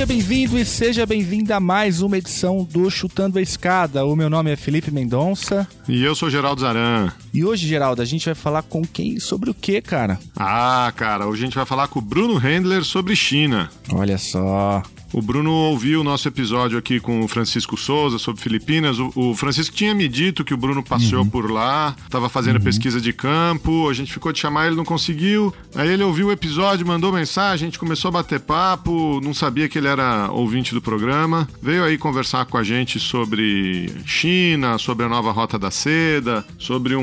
Seja bem-vindo e seja bem-vinda a mais uma edição do Chutando a Escada. O meu nome é Felipe Mendonça. E eu sou Geraldo Zaran. E hoje, Geraldo, a gente vai falar com quem sobre o que, cara? Ah, cara, hoje a gente vai falar com o Bruno Handler sobre China. Olha só. O Bruno ouviu o nosso episódio aqui com o Francisco Souza sobre Filipinas. O, o Francisco tinha me dito que o Bruno passeou uhum. por lá, estava fazendo uhum. pesquisa de campo, a gente ficou de chamar, ele não conseguiu. Aí ele ouviu o episódio, mandou mensagem, a gente começou a bater papo, não sabia que ele era ouvinte do programa. Veio aí conversar com a gente sobre China, sobre a nova Rota da Seda, sobre um,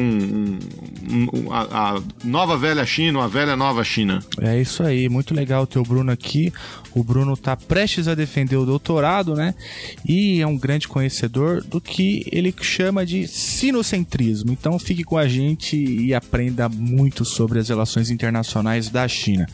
um, um a, a, nova velha China, a velha nova China. É isso aí, muito legal ter o Bruno aqui. O Bruno está prestes a defender o doutorado, né? E é um grande conhecedor do que ele chama de sinocentrismo. Então fique com a gente e aprenda muito sobre as relações internacionais da China.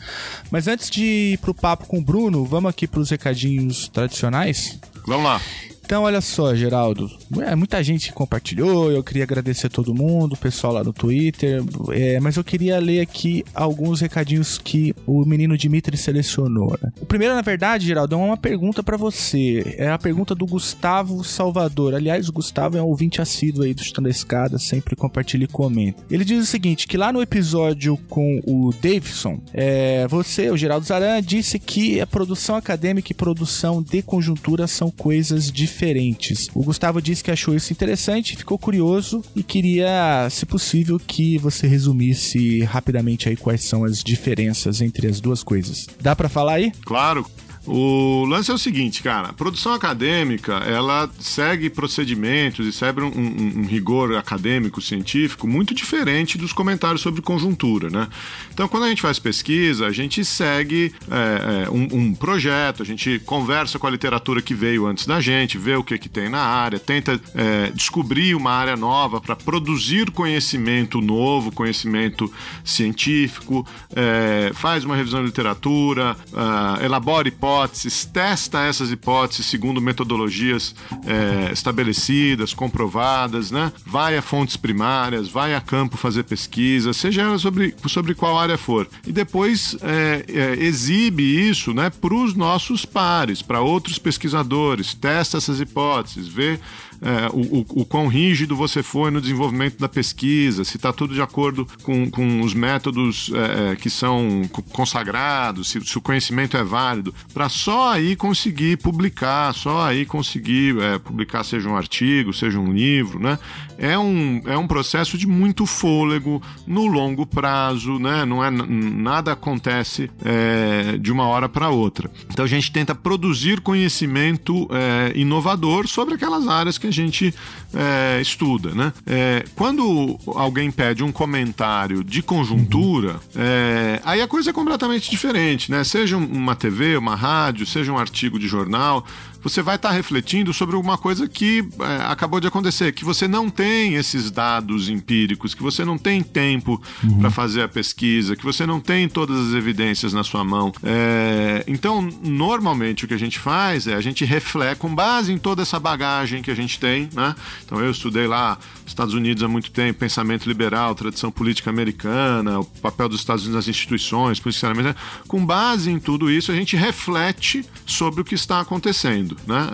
Mas antes de ir para o papo com o Bruno, vamos aqui para os recadinhos tradicionais? Vamos lá. Então, olha só, Geraldo. É, muita gente compartilhou, eu queria agradecer a todo mundo, o pessoal lá no Twitter, é, mas eu queria ler aqui alguns recadinhos que o menino Dimitri selecionou. Né? O primeiro, na verdade, Geraldo, é uma pergunta para você. É a pergunta do Gustavo Salvador. Aliás, o Gustavo é um ouvinte assíduo aí do Chutando a Escada, sempre compartilha e comenta. Ele diz o seguinte, que lá no episódio com o Davidson, é, você, o Geraldo Zaran, disse que a produção acadêmica e produção de conjuntura são coisas diferentes diferentes. O Gustavo disse que achou isso interessante, ficou curioso e queria, se possível, que você resumisse rapidamente aí quais são as diferenças entre as duas coisas. Dá para falar aí? Claro. O lance é o seguinte, cara, produção acadêmica, ela segue procedimentos e segue um, um, um, rigor acadêmico, científico, muito diferente dos comentários sobre conjuntura, né? Então, quando a gente faz pesquisa, a gente segue é, é, um, um, projeto, a gente conversa com a literatura que veio antes da gente, vê o que, que tem na área, tenta é, descobrir uma área nova para produzir conhecimento novo, conhecimento científico, é, faz uma revisão de literatura, uh, elabora hipóteses, hipóteses, testa essas hipóteses segundo metodologias é, estabelecidas, comprovadas, né? vai a fontes primárias, vai a campo fazer pesquisa, seja sobre, sobre qual área for. E depois é, é, exibe isso né, para os nossos pares, para outros pesquisadores, testa essas hipóteses, vê é, o, o, o, quão rígido você foi no desenvolvimento da pesquisa, se está tudo de acordo com, com os métodos é, é que são consagrados, se, se, o conhecimento é válido, para só aí conseguir publicar, só aí conseguir é, publicar, seja um artigo, seja um livro, né? É um, é um processo de muito fôlego no longo prazo, né? Não é, nada acontece é, de uma hora para outra. Então a gente tenta produzir conhecimento é, inovador sobre aquelas áreas que a gente é, estuda, né? É, quando alguém pede um comentário de conjuntura, é, aí a coisa é completamente diferente, né? Seja uma TV, uma rádio, seja um artigo de jornal, você vai estar tá refletindo sobre alguma coisa que é, acabou de acontecer, que você não tem esses dados empíricos, que você não tem tempo uhum. para fazer a pesquisa, que você não tem todas as evidências na sua mão. É, então, normalmente o que a gente faz é a gente reflete com base em toda essa bagagem que a gente tem, né? Então eu estudei lá Estados Unidos há muito tempo, pensamento liberal, tradição política americana, o papel dos Estados Unidos nas instituições, posicionamento. Com base em tudo isso, a gente reflete sobre o que está acontecendo né?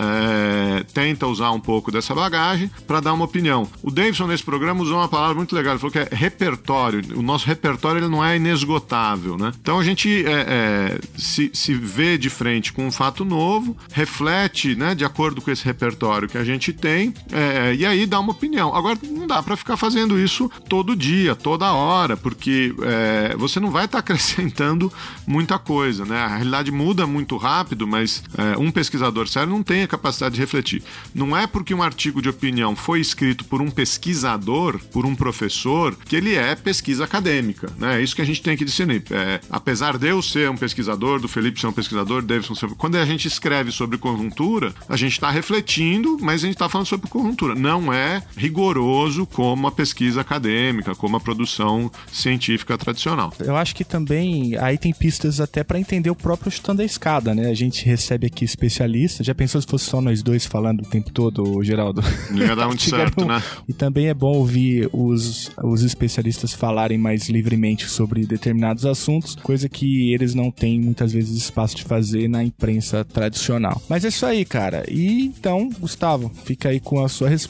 É, tenta usar um pouco dessa bagagem para dar uma opinião. O Davidson, nesse programa, usou uma palavra muito legal. Ele falou que é repertório. O nosso repertório ele não é inesgotável, né? Então a gente é, é, se, se vê de frente com um fato novo, reflete, né, de acordo com esse repertório que a gente tem, é, e aí dá uma opinião. Agora, não dá para ficar fazendo isso todo dia, toda hora, porque é, você não vai estar tá acrescentando muita coisa, né? A realidade muda muito rápido, mas é, um pesquisador sério não tem a capacidade de refletir. Não é porque um artigo de opinião foi escrito por um pesquisador, por um professor, que ele é pesquisa acadêmica. Né? É isso que a gente tem que discernir. É, apesar de eu ser um pesquisador, do Felipe ser um pesquisador, Davidson ser... Quando a gente escreve sobre conjuntura, a gente está refletindo, mas a gente está falando sobre conjuntura. Não é rigoroso como a pesquisa acadêmica, como a produção científica tradicional. Eu acho que também aí tem pistas até para entender o próprio chutando a escada, né? A gente recebe aqui especialistas. Já pensou se fosse só nós dois falando o tempo todo, Geraldo? Não ia dar muito certo, né? E também é bom ouvir os, os especialistas falarem mais livremente sobre determinados assuntos, coisa que eles não têm muitas vezes espaço de fazer na imprensa tradicional. Mas é isso aí, cara. E então, Gustavo, fica aí com a sua resposta.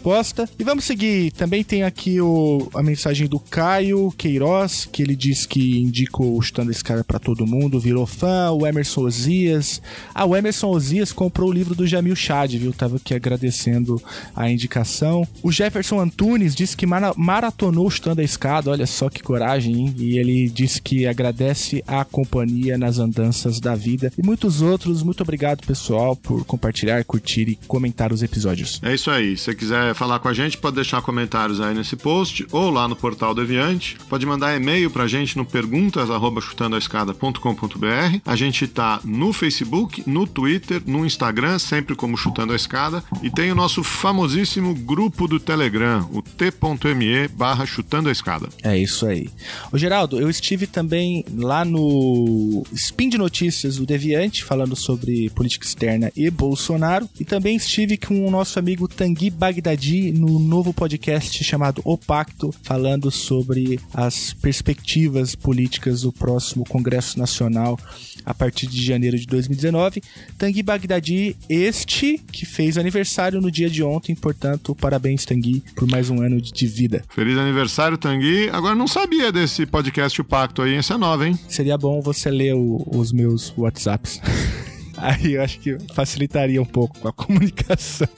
E vamos seguir. Também tem aqui o, a mensagem do Caio Queiroz, que ele diz que indicou o Chutando esse cara para todo mundo, virou fã. O Emerson Ozias. Ah, o Emerson Ozias comprou o livro do Jamil Chad, viu? Tava aqui agradecendo a indicação. O Jefferson Antunes disse que maratonou o Chutando a Escada. Olha só que coragem, hein? E ele disse que agradece a companhia nas andanças da vida. E muitos outros. Muito obrigado, pessoal, por compartilhar, curtir e comentar os episódios. É isso aí. Se você quiser falar com a gente, pode deixar comentários aí nesse post ou lá no portal Deviante. Pode mandar e-mail pra gente no perguntas@chutandoaescada.com.br. A gente tá no Facebook, no Twitter, no Instagram, sempre como Chutando a Escada, e tem o nosso famosíssimo grupo do Telegram, o t.me barra Chutando a Escada. É isso aí. Ô Geraldo, eu estive também lá no Spin de Notícias do Deviante, falando sobre política externa e Bolsonaro, e também estive com o nosso amigo Tanguy Bagdadi no novo podcast chamado O Pacto, falando sobre as perspectivas políticas do próximo Congresso Nacional a partir de janeiro de 2019. Tanguy Bagdadi, este que fez aniversário no dia de ontem, portanto, parabéns, Tanguy, por mais um ano de vida. Feliz aniversário, Tanguy. Agora não sabia desse podcast O Pacto aí, essa é nova, hein? Seria bom você ler o, os meus WhatsApps. Aí eu acho que facilitaria um pouco a comunicação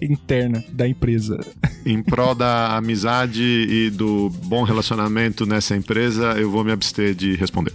interna da empresa. Em prol da amizade e do bom relacionamento nessa empresa, eu vou me abster de responder.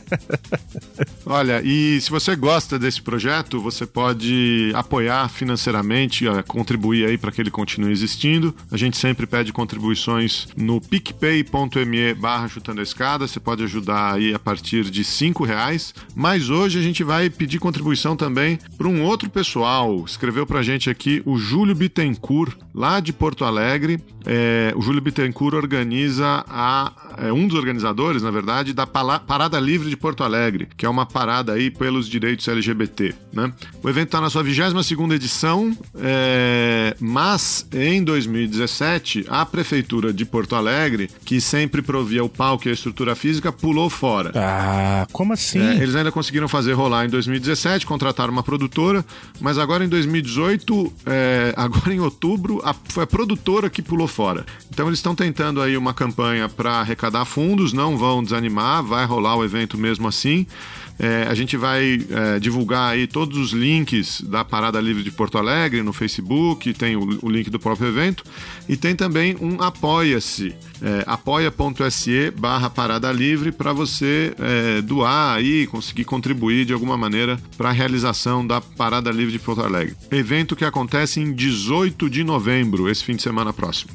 Olha, e se você gosta desse projeto, você pode apoiar financeiramente, contribuir aí para que ele continue existindo. A gente sempre pede contribuições no picpay.me barra chutando a escada. Você pode ajudar aí a partir de cinco reais. Mas hoje a gente vai pedir contribuição também para um outro pessoal. Escreveu para a gente aqui o Júlio Bittencourt, lá de Porto Alegre. É, o Júlio Bittencourt organiza a, é um dos organizadores, na verdade, da Parada Livre de Porto Alegre, que é uma parada aí pelos direitos LGBT. Né? O evento está na sua 22 edição, é, mas em 2017 a Prefeitura de Porto Alegre, que sempre provia o palco e a estrutura física, pulou fora. Ah, como assim? É, eles ainda conseguiram fazer rolar em 2017, contrataram uma produtora, mas agora em 2018, é, agora em outubro, a, foi a produtora que pulou fora. Então eles estão tentando aí uma campanha para arrecadar fundos, não vão desanimar, vai rolar o evento mesmo assim. É, a gente vai é, divulgar aí todos os links da Parada Livre de Porto Alegre no Facebook, tem o, o link do próprio evento e tem também um Apoia-se, é, apoia.se barra Parada Livre para você é, doar aí, conseguir contribuir de alguma maneira para a realização da Parada Livre de Porto Alegre. Evento que acontece em 18 de novembro, esse fim de semana próximo.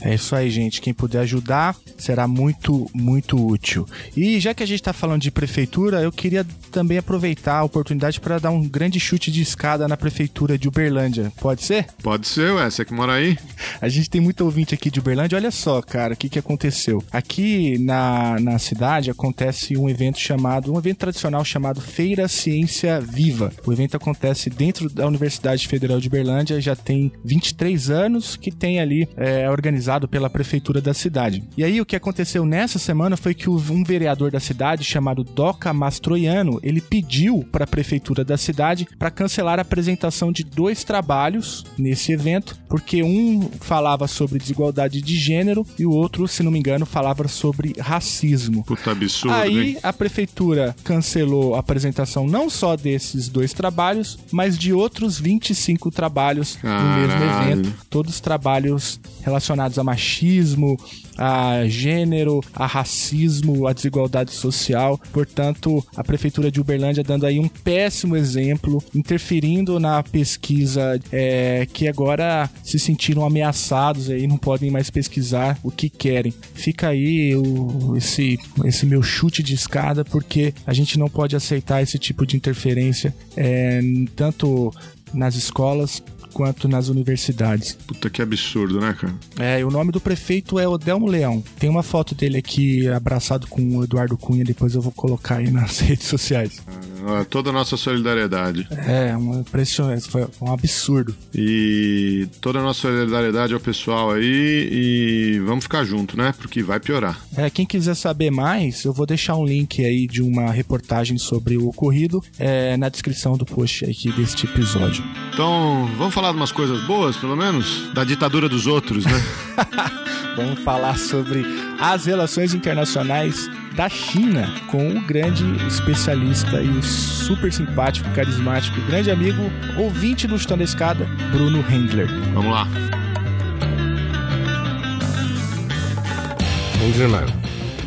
É isso aí, gente. Quem puder ajudar será muito, muito útil. E já que a gente está falando de prefeitura, eu queria também aproveitar a oportunidade para dar um grande chute de escada na prefeitura de Uberlândia. Pode ser? Pode ser, ué. Você que mora aí? A gente tem muito ouvinte aqui de Uberlândia. Olha só, cara, o que, que aconteceu. Aqui na, na cidade acontece um evento chamado, um evento tradicional chamado Feira Ciência Viva. O evento acontece dentro da Universidade Federal de Uberlândia, já tem 23 anos que tem ali é, organizado organizado pela prefeitura da cidade. E aí o que aconteceu nessa semana foi que um vereador da cidade chamado Doca Mastroiano, ele pediu para a prefeitura da cidade para cancelar a apresentação de dois trabalhos nesse evento, porque um falava sobre desigualdade de gênero e o outro, se não me engano, falava sobre racismo. Puta absurdo. Aí hein? a prefeitura cancelou a apresentação não só desses dois trabalhos, mas de outros 25 trabalhos Caralho. no mesmo evento, todos trabalhos relacionados a machismo, a gênero, a racismo, a desigualdade social. Portanto, a prefeitura de Uberlândia dando aí um péssimo exemplo, interferindo na pesquisa é, que agora se sentiram ameaçados aí, não podem mais pesquisar o que querem. Fica aí o, esse, esse meu chute de escada, porque a gente não pode aceitar esse tipo de interferência, é, tanto nas escolas quanto nas universidades. Puta que absurdo, né, cara? É, e o nome do prefeito é Odelmo Leão. Tem uma foto dele aqui abraçado com o Eduardo Cunha, depois eu vou colocar aí nas redes sociais. Ah, Toda a nossa solidariedade. É, um impressionante, foi um absurdo. E toda a nossa solidariedade ao pessoal aí e vamos ficar junto, né? Porque vai piorar. É, quem quiser saber mais, eu vou deixar um link aí de uma reportagem sobre o ocorrido é, na descrição do post aqui deste episódio. Então, vamos falar de umas coisas boas, pelo menos? Da ditadura dos outros, né? Vamos falar sobre as relações internacionais da China com o grande especialista e super simpático, carismático, grande amigo, ouvinte do Chutando da Escada, Bruno Hendler. vamos lá. 同志们、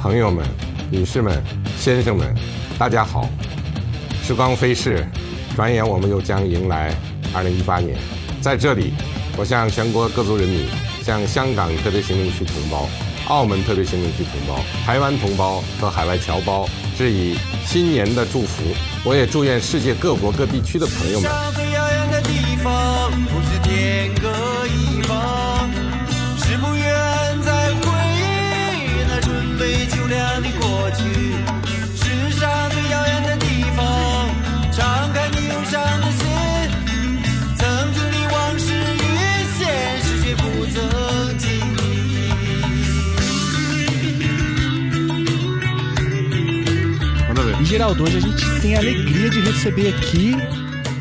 朋友们、女士们、先生们，大家好！时光飞逝，转眼我们又将迎来2018年。 在这里，我向全国各族人民、向香港特别行政区同胞、澳门特别行政区同胞、台湾同胞和海外侨胞致以新年的祝福。我也祝愿世界各国各地区的朋友们。上最遥远的地方，不是天各一方，是不愿再回忆那春悲秋凉的过去。世上最遥远的地方，敞开你忧伤 Geraldo, hoje a gente tem a alegria de receber aqui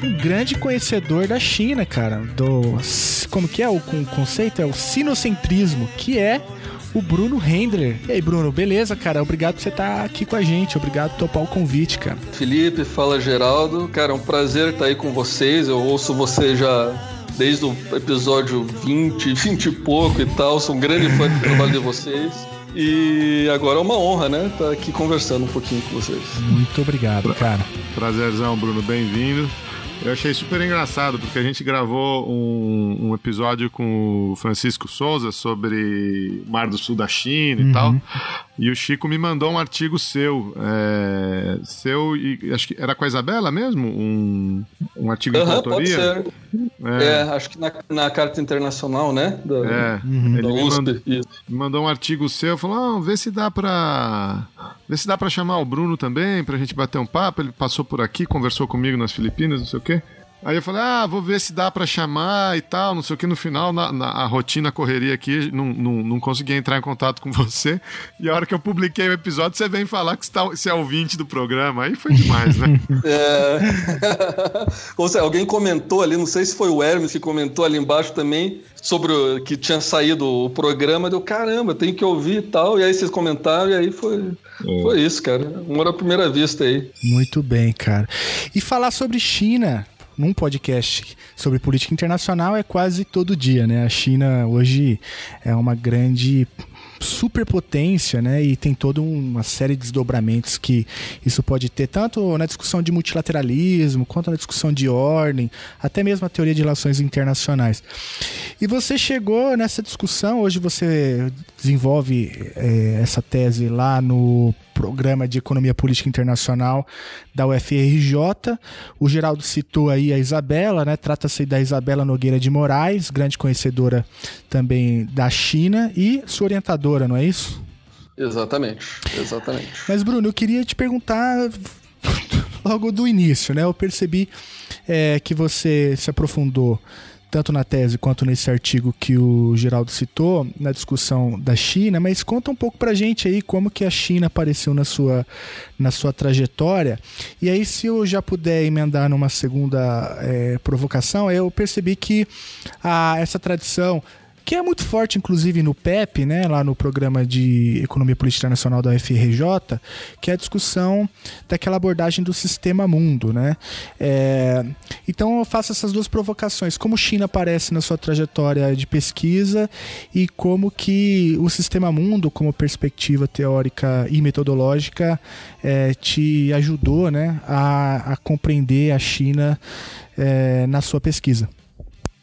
um grande conhecedor da China, cara. Do. Como que é o con- conceito? É o sinocentrismo, que é o Bruno Hendler. E aí, Bruno, beleza, cara? Obrigado por você estar aqui com a gente. Obrigado por topar o convite, cara. Felipe, fala Geraldo. Cara, é um prazer estar aí com vocês. Eu ouço você já desde o episódio 20, 20 e pouco e tal. Sou um grande fã do trabalho de vocês. E agora é uma honra, né? Estar aqui conversando um pouquinho com vocês. Muito obrigado, cara. Prazerzão, Bruno, bem-vindo. Eu achei super engraçado, porque a gente gravou um, um episódio com o Francisco Souza sobre Mar do Sul da China e tal. E o Chico me mandou um artigo seu. é, seu e acho que era com a Isabela mesmo? Um, um artigo de Aham, pode autoria? ser. É, acho que na, na Carta Internacional, né? Da, É, Uhum. ele da me mandou, me mandou um artigo seu, falou, ah, vê se dá pra. Vê se dá pra chamar o Bruno também, pra gente bater um papo. Ele passou por aqui, conversou comigo nas Filipinas, não sei o quê. Aí eu falei, ah, vou ver se dá pra chamar e tal, não sei o que. No final, na, na- a rotina, a correria aqui, não, não, não consegui entrar em contato com você. E a hora que eu publiquei o episódio, você vem falar que você, tá, você é ouvinte do programa. Aí foi demais, né? É... Ou seja, alguém comentou ali, não sei se foi o Hermes que comentou ali embaixo também, sobre o, que tinha saído o programa, deu caramba, tem que ouvir e tal. E aí vocês comentaram, e aí foi, foi isso, cara. Amor à primeira vista aí. Muito bem, cara. E falar sobre China num podcast sobre política internacional é quase todo dia, né? A China hoje é uma grande superpotência, né? E tem toda uma série de desdobramentos que isso pode ter, tanto na discussão de multilateralismo, quanto na discussão de ordem, até mesmo a teoria de relações internacionais. E você chegou nessa discussão, hoje você desenvolve eh, essa tese lá no programa de Economia Política Internacional da UFRJ. O Geraldo citou aí a Isabela, né? Trata-se da Isabela Nogueira de Moraes, grande conhecedora também da China e sua orientadora, não é isso? Exatamente, exatamente. Mas, Bruno, eu queria te perguntar logo do início, né? Eu percebi é, que você se aprofundou tanto na tese quanto nesse artigo que o Geraldo citou, na discussão da China, mas conta um pouco pra gente aí como que a China apareceu na sua, na sua trajetória. E aí, se eu já puder emendar numa segunda é, provocação, eu percebi que a, essa tradição que é muito forte, inclusive, no PEP, né, lá no Programa de Economia Política Internacional da UFRJ, que é a discussão daquela abordagem do sistema mundo. Né? É, então eu faço essas duas provocações. Como China aparece na sua trajetória de pesquisa e como que o sistema mundo, como perspectiva teórica e metodológica, é, te ajudou né, a, a compreender a China é, na sua pesquisa.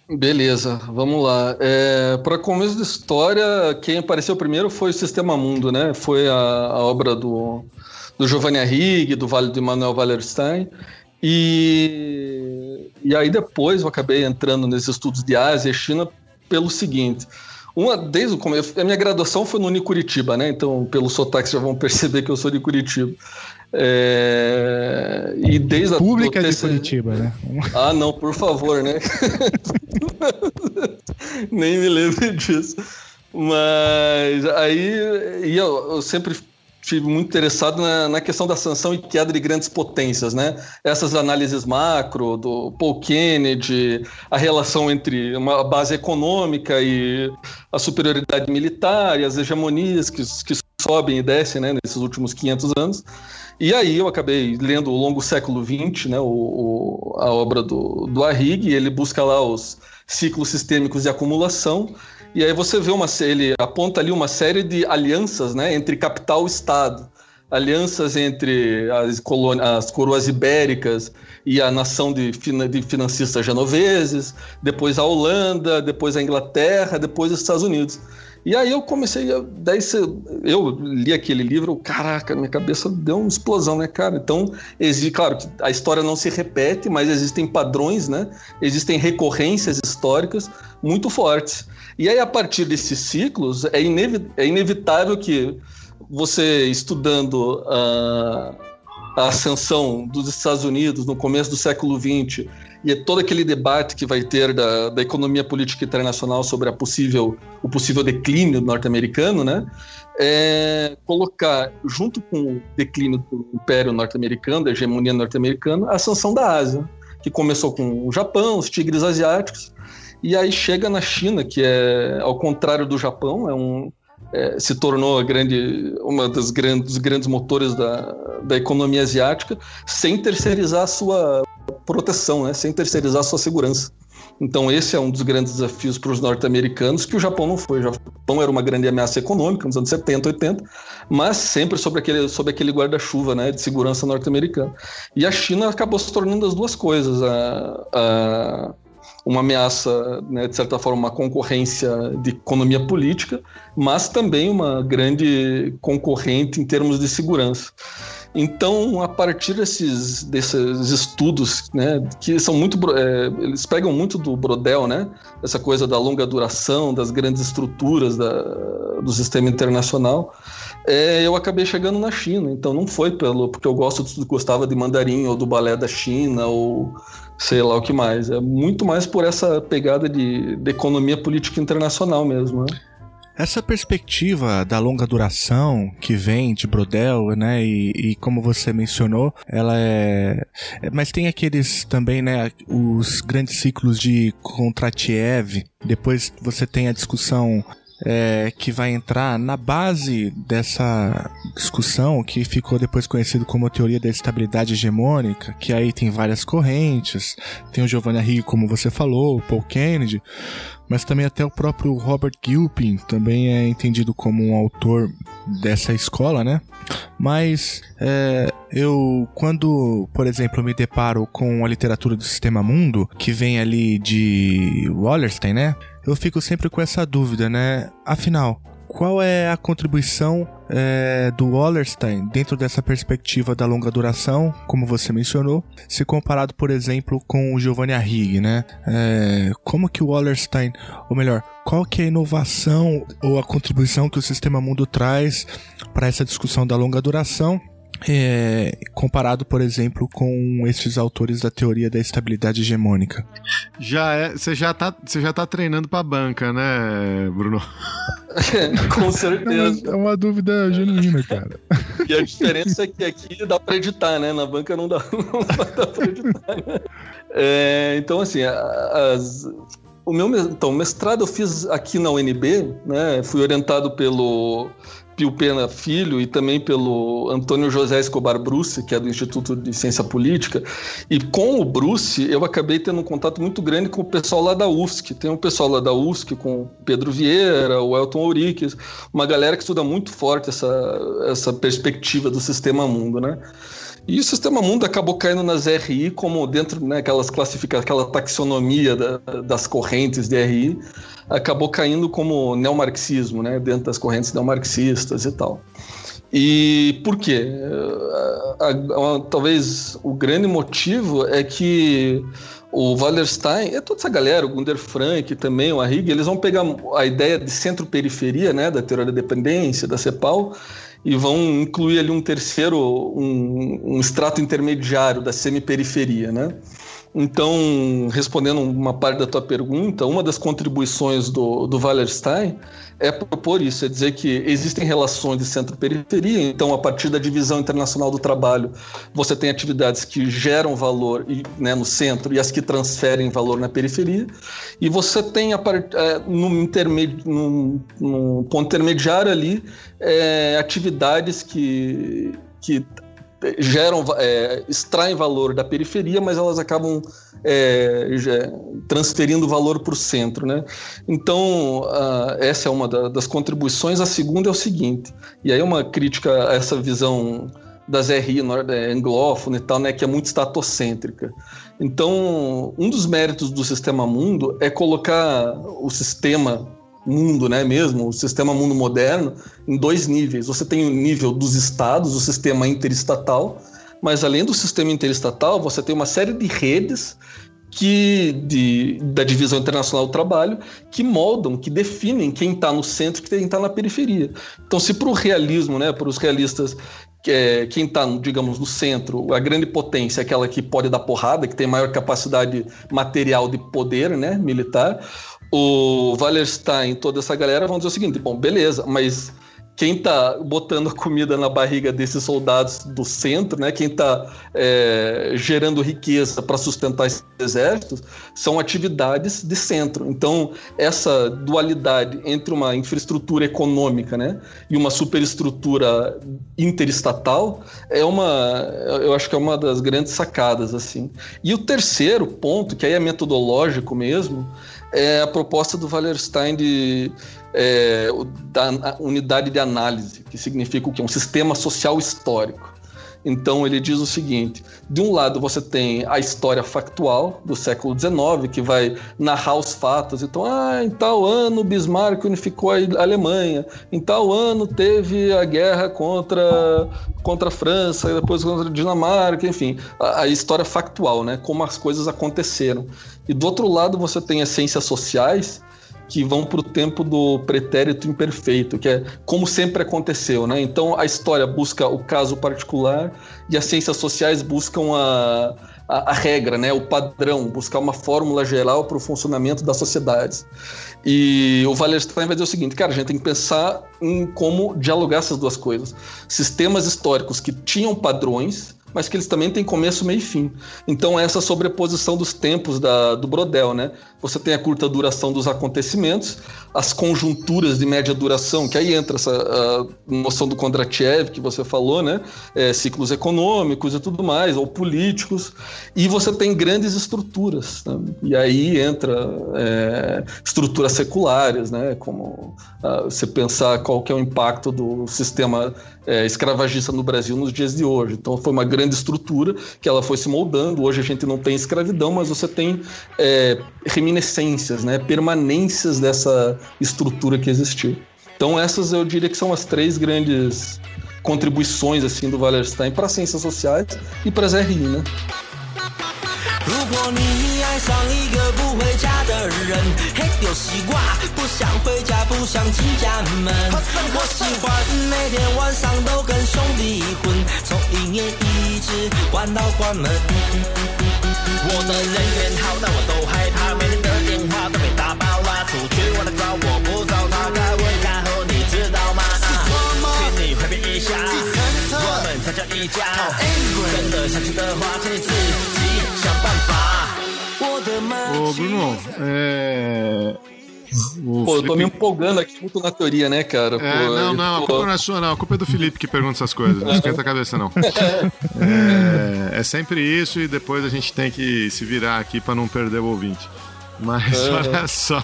Beleza, vamos lá. É, Para começo da história, quem apareceu primeiro foi o Sistema Mundo, né? Foi a, a obra do, do Giovanni Arrighi, do Vale do Manuel Wallerstein. E, E aí depois eu acabei entrando nesses estudos de Ásia e China pelo seguinte. Uma, desde o começo, a minha graduação foi no Unicuritiba, né? Então, pelo sotaque, já vão perceber que eu sou de Curitiba. É... E desde Pública a de Curitiba, né? Ah, não, por favor, né? Nem me lembro disso. Mas aí eu, eu sempre estive muito interessado na, na, questão da sanção e queda de grandes potências, né? Essas análises macro do Paul Kennedy, a relação entre uma base econômica e a superioridade militar e as hegemonias que, que sobem e descem, né, nesses últimos 500 anos. E aí eu acabei lendo o longo século XX, né, o, o, a obra do, do Arrighi, ele busca lá os ciclos sistêmicos de acumulação e aí você vê uma ele aponta ali uma série de alianças, né, entre capital e Estado, alianças entre as, as coroas ibéricas e a nação de, de financistas genoveses, depois a Holanda, depois a Inglaterra, depois os Estados Unidos. E aí eu comecei a. Daí eu li aquele livro, caraca, minha cabeça deu uma explosão, né, cara? Então, existe, claro que a história não se repete, mas existem padrões, né? Existem recorrências históricas muito fortes. E aí, a partir desses ciclos, é, inevi é inevitável que você estudando a, a ascensão dos Estados Unidos no começo do século XX e todo aquele debate que vai ter da, da economia política internacional sobre a possível, o possível declínio norte-americano, né? É, colocar junto com o declínio do Império norte-americano, da hegemonia norte-americana, a ascensão da Ásia, que começou com o Japão, os tigres asiáticos, e aí chega na China, que é, ao contrário do Japão, é um, é, se tornou a grande, uma das grandes, dos grandes motores da, da economia asiática, sem terceirizar a sua proteção, né? sem terceirizar sua segurança. Então, esse é um dos grandes desafios para os norte-americanos, que o Japão não foi. O Japão era uma grande ameaça econômica nos anos 70, 80, mas sempre sobre aquele, aquele guarda-chuva né, de segurança norte-americana. E a China acabou se tornando as duas coisas. A, a, uma ameaça, né, de certa forma, uma concorrência de economia política, mas também uma grande concorrente em termos de segurança. Então, a partir desses, desses estudos, né, que são muito, é, eles pegam muito do Brodel, né, essa coisa da longa duração, das grandes estruturas da, do sistema internacional, é, eu acabei chegando na China. Então, não foi pelo porque eu gosto, gostava de mandarim ou do balé da China ou sei lá o que mais. É muito mais por essa pegada de, de economia política internacional mesmo. Né? Essa perspectiva da longa duração que vem de Brodel, né, e, e, como você mencionou, ela é... é mas tem aqueles também, né, os grandes ciclos de Kontratiev, depois você tem a discussão é, que vai entrar na base dessa discussão que ficou depois conhecido como a teoria da estabilidade hegemônica, que aí tem várias correntes, tem o Giovanni Arrighi, como você falou, o Paul Kennedy, mas também até o próprio Robert Gilpin também é entendido como um autor dessa escola, né? Mas é, eu, quando, por exemplo, me deparo com a literatura do Sistema Mundo, que vem ali de Wallerstein, né? Eu fico sempre com essa dúvida, né? Afinal, qual é a contribuição é, do Wallerstein dentro dessa perspectiva da longa duração, como você mencionou, se comparado, por exemplo, com o Giovanni Arrighi, né? É, como que o Wallerstein, ou melhor, qual que é a inovação ou a contribuição que o Sistema Mundo traz para essa discussão da longa duração é, comparado, por exemplo, com esses autores da teoria da estabilidade hegemônica. Já é, você já tá, você já tá treinando para banca, né, Bruno? com certeza. É uma, é uma, dúvida genuína, cara. E a diferença é que aqui dá para editar, né? Na banca não dá, não dá para editar. Né? É, então, assim, as, o meu então, mestrado eu fiz aqui na UNB, né? Fui orientado pelo Pio Pena Filho e também pelo Antônio José Escobar Bruce, que é do Instituto de Ciência Política. E com o Bruce, eu acabei tendo um contato muito grande com o pessoal lá da USC. Tem um pessoal lá da USC, com Pedro Vieira, o Elton Ouriques, uma galera que estuda muito forte essa, essa perspectiva do sistema mundo, né? E o sistema mundo acabou caindo nas RI como dentro, né, aquelas classificações, aquela taxonomia da, das correntes de RI, acabou caindo como neomarxismo, né, dentro das correntes neomarxistas e tal. E por quê? A, a, a, talvez o grande motivo é que o Wallerstein, é toda essa galera, o Gunder Frank também, o Arrighi, eles vão pegar a ideia de centro-periferia, né, da teoria da dependência, da CEPAL, e vão incluir ali um terceiro, um, um extrato intermediário da semiperiferia, né? Então, respondendo uma parte da tua pergunta, uma das contribuições do, do Wallerstein é propor isso, é dizer que existem relações de centro-periferia, então a partir da divisão internacional do trabalho, você tem atividades que geram valor né, no centro e as que transferem valor na periferia, e você tem a part... é, no ponto intermediário ali é, atividades que, que geram, é, extraem valor da periferia, mas elas acabam é, transferindo valor para o centro. Né? Então, uh, essa é uma da, das contribuições. A segunda é o seguinte, e aí uma crítica a essa visão das RI é, anglófona e tal, né, que é muito estatocêntrica. Então, um dos méritos do sistema mundo é colocar o sistema mundo, né, mesmo, o sistema mundo moderno, em dois níveis. Você tem o nível dos estados, o sistema interestatal, mas além do sistema interestatal, você tem uma série de redes que de, da divisão internacional do trabalho que moldam, que definem quem está no centro e quem está na periferia. Então, se para o realismo, né, para os realistas, é, quem está, digamos, no centro, a grande potência é aquela que pode dar porrada, que tem maior capacidade material de poder, né, militar, o Wallerstein, toda essa galera vão dizer o seguinte: bom, beleza, mas quem está botando comida na barriga desses soldados do centro, né, quem está é, gerando riqueza para sustentar esses exércitos, são atividades de centro. Então, essa dualidade entre uma infraestrutura econômica né, e uma superestrutura interestatal é uma, eu acho que é uma das grandes sacadas. assim. E o terceiro ponto, que aí é metodológico mesmo, é a proposta do Wallerstein de, é, da unidade de análise, que significa o quê? Um sistema social histórico. Então ele diz o seguinte: de um lado você tem a história factual do século XIX, que vai narrar os fatos. Então, ah, em tal ano Bismarck unificou a Alemanha, em tal ano teve a guerra contra, contra a França, depois contra a Dinamarca, enfim, a, a história factual, né? Como as coisas aconteceram. E do outro lado você tem as ciências sociais, que vão para o tempo do pretérito imperfeito, que é como sempre aconteceu, né? Então a história busca o caso particular e as ciências sociais buscam a, a, a regra, né? O padrão, buscar uma fórmula geral para o funcionamento das sociedades. E o Wallerstein vai dizer o seguinte, cara, a gente tem que pensar em como dialogar essas duas coisas. Sistemas históricos que tinham padrões mas que eles também têm começo, meio e fim. Então, essa sobreposição dos tempos da, do Brodel, né? Você tem a curta duração dos acontecimentos, as conjunturas de média duração, que aí entra essa noção do Kondratiev que você falou, né? É, ciclos econômicos e tudo mais, ou políticos, e você tem grandes estruturas, né? e aí entra é, estruturas seculares, né? Como você pensar qual que é o impacto do sistema é, escravagista no Brasil nos dias de hoje. Então foi uma grande estrutura que ela foi se moldando. Hoje a gente não tem escravidão, mas você tem é, reminiscências, né, permanências dessa estrutura que existiu. Então essas eu diria que são as três grandes contribuições assim do Wallerstein para as ciências sociais e para as RI, né? 如果你爱上一个不回家的人，嘿，就是我不想回家，不想进家门。我喜欢每天晚上都跟兄弟混，从营业一直玩到关门。我的人缘好，但我都害怕， 了。出去玩的早，我不找他开问开后，你知道吗？请你回避一下，我们才叫一家。真的想去的话，请你自己。Ô, Bruno, é. O pô, Felipe... eu tô me empolgando aqui muito na teoria, né, cara? É, pô, não, não, a culpa não é sua, não. A culpa é do Felipe que pergunta essas coisas. Não esquenta a cabeça, não. É, é sempre isso e depois a gente tem que se virar aqui para não perder o ouvinte. Mas olha só.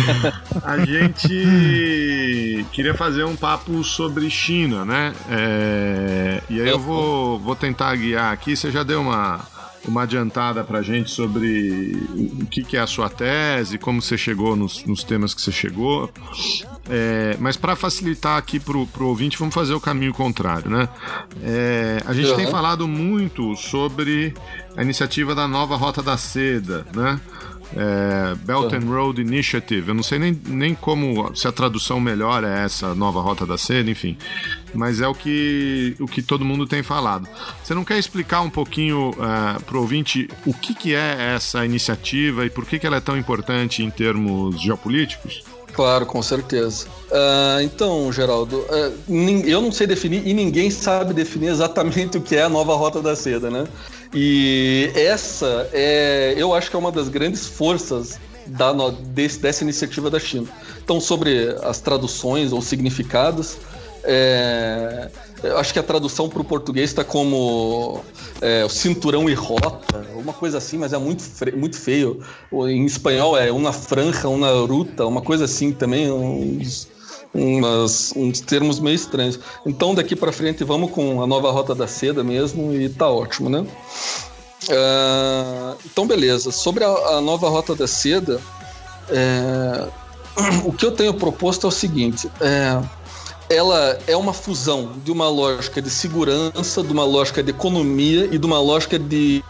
A gente queria fazer um papo sobre China, né? É, e aí eu vou, vou tentar guiar aqui. Você já deu uma uma adiantada para a gente sobre o que, que, é a sua tese, como você chegou nos, nos temas que você chegou. É, mas para facilitar aqui para o ouvinte, vamos fazer o caminho contrário, né? É, a gente uhum. tem falado muito sobre a iniciativa da nova Rota da Seda, né? É, Belt and Road Initiative. Eu não sei nem, nem como se a tradução melhor é essa nova Rota da Seda, enfim. Mas é o que, o que todo mundo tem falado. Você não quer explicar um pouquinho uh, para o ouvinte o que, que é essa iniciativa e por que, que ela é tão importante em termos geopolíticos? Claro, com certeza. Uh, então, Geraldo, uh, eu não sei definir e ninguém sabe definir exatamente o que é a nova Rota da Seda, né? E essa é, eu acho que é uma das grandes forças da, desse, dessa iniciativa da China. Então, sobre as traduções ou significados, é, eu acho que a tradução para o português está como é, cinturão e rota, uma coisa assim, mas é muito, muito feio. Em espanhol é uma franja, uma ruta, uma coisa assim também, uns, umas, uns termos meio estranhos. Então daqui para frente vamos com a nova rota da seda mesmo e tá ótimo, né? Uh, então beleza. Sobre a, a, nova rota da seda, é, o que eu tenho proposto é o seguinte. É, ela é uma fusão de uma lógica de segurança, de uma lógica de economia e de uma lógica de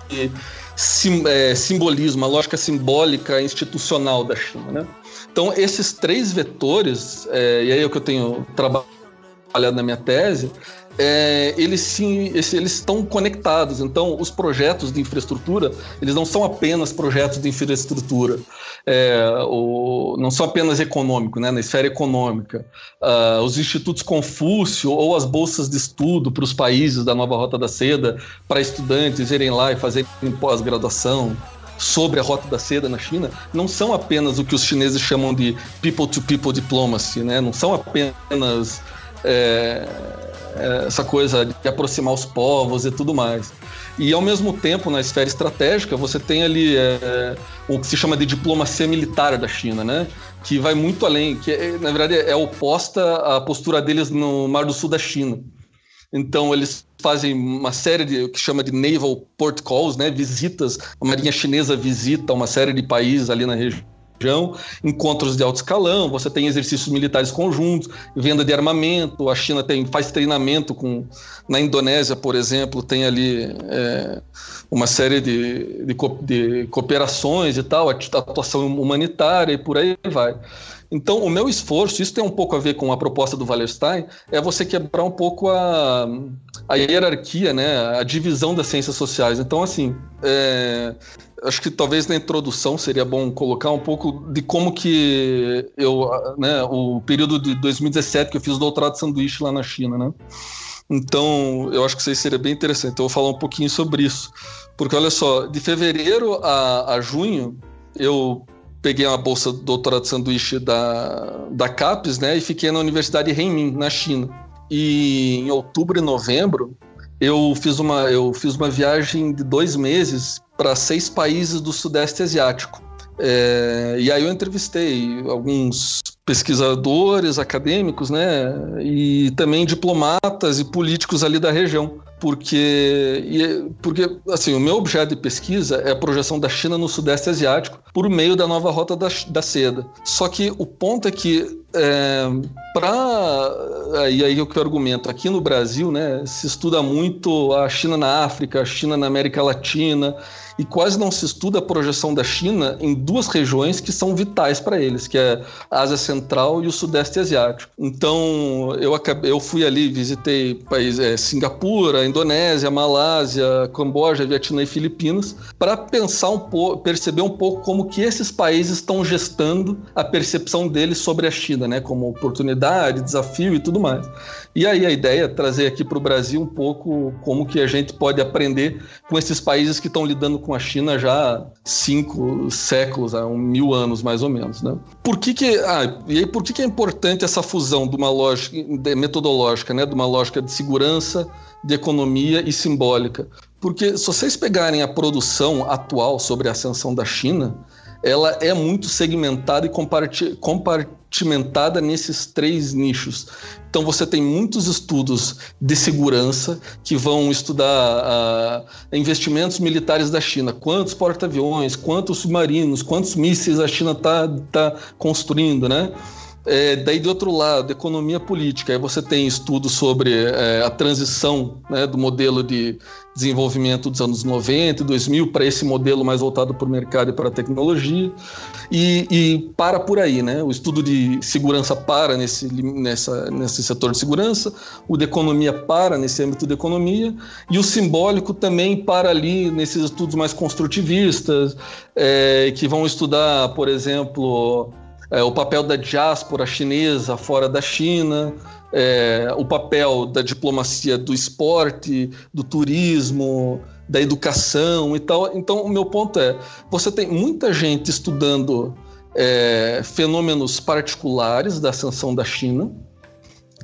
sim, é, simbolismo, uma lógica simbólica institucional da China. Né? Então, esses três vetores, é, e aí é o que eu tenho trabalhado na minha tese, é, eles sim, eles estão conectados. Então, os projetos de infraestrutura, eles não são apenas projetos de infraestrutura, é, o, não são apenas econômicos, né, na esfera econômica. Uh, os institutos Confúcio ou as bolsas de estudo para os países da Nova Rota da Seda, para estudantes irem lá e fazerem pós-graduação sobre a Rota da Seda na China, não são apenas o que os chineses chamam de people-to-people -people diplomacy, né, não são apenas é, é, essa coisa de aproximar os povos e tudo mais. E ao mesmo tempo, na esfera estratégica, você tem ali é, o que se chama de diplomacia militar da China, né? Que vai muito além, que é, na verdade é oposta à postura deles no Mar do Sul da China. Então eles fazem uma série de que chama de naval port calls, né? Visitas, a marinha chinesa visita uma série de países ali na região região, encontros de alto escalão, você tem exercícios militares conjuntos, venda de armamento, a China tem, faz treinamento com. Na Indonésia, por exemplo, tem ali é, uma série de, de, de cooperações e tal, atuação humanitária e por aí vai. Então, o meu esforço, isso tem um pouco a ver com a proposta do Wallerstein, é você quebrar um pouco a, a hierarquia, né, a divisão das ciências sociais. Então, assim, é, acho que talvez na introdução seria bom colocar um pouco de como que eu, né, o período de 2017 que eu fiz o doutorado de sanduíche lá na China, né? Então, eu acho que isso seria bem interessante. Eu vou falar um pouquinho sobre isso. Porque, olha só, de fevereiro a, a junho, eu peguei uma bolsa de doutorado de sanduíche da, da CAPES, né? E fiquei na Universidade de Renmin, na China. E em outubro e novembro, eu fiz uma, eu fiz uma viagem de dois meses para seis países do Sudeste Asiático. É, e aí eu entrevistei alguns pesquisadores acadêmicos, né, e também diplomatas e políticos ali da região, porque porque assim o meu objeto de pesquisa é a projeção da China no Sudeste Asiático por meio da nova rota da, da seda. Só que o ponto é que é, para aí é o que eu argumento aqui no Brasil, né, se estuda muito a China na África, a China na América Latina e quase não se estuda a projeção da China em duas regiões que são vitais para eles, que é a Ásia Central e o Sudeste Asiático. Então, eu, acabei, eu fui ali, visitei países, é, Singapura, Indonésia, Malásia, Camboja, Vietnã e Filipinas, para pensar um pouco, perceber um pouco como que esses países estão gestando a percepção deles sobre a China, né, como oportunidade, desafio e tudo mais. E aí a ideia é trazer aqui para o Brasil um pouco como que a gente pode aprender com esses países que estão lidando com a China já há cinco séculos, há um mil anos mais ou menos, né? Por que que, ah, e aí por que que é importante essa fusão de uma lógica metodológica, né, de uma lógica de segurança, de economia e simbólica? Porque se vocês pegarem a produção atual sobre a ascensão da China, ela é muito segmentada e compartimentada nesses três nichos. Então você tem muitos estudos de segurança que vão estudar uh, investimentos militares da China, quantos porta-aviões, quantos submarinos, quantos mísseis a China está tá construindo, né? É, daí, de outro lado, economia política. Aí você tem estudos sobre é, a transição né, do modelo de desenvolvimento dos anos 90 e 2000 para esse modelo mais voltado para o mercado e para a tecnologia. E, e, para por aí, né? O estudo de segurança para nesse, nessa, nesse setor de segurança, o de economia para nesse âmbito de economia, e o simbólico também para ali nesses estudos mais construtivistas, é, que vão estudar, por exemplo, é, o papel da diáspora chinesa fora da China, é, o papel da diplomacia do esporte, do turismo, da educação e tal. Então, o meu ponto é: você tem muita gente estudando é, fenômenos particulares da ascensão da China.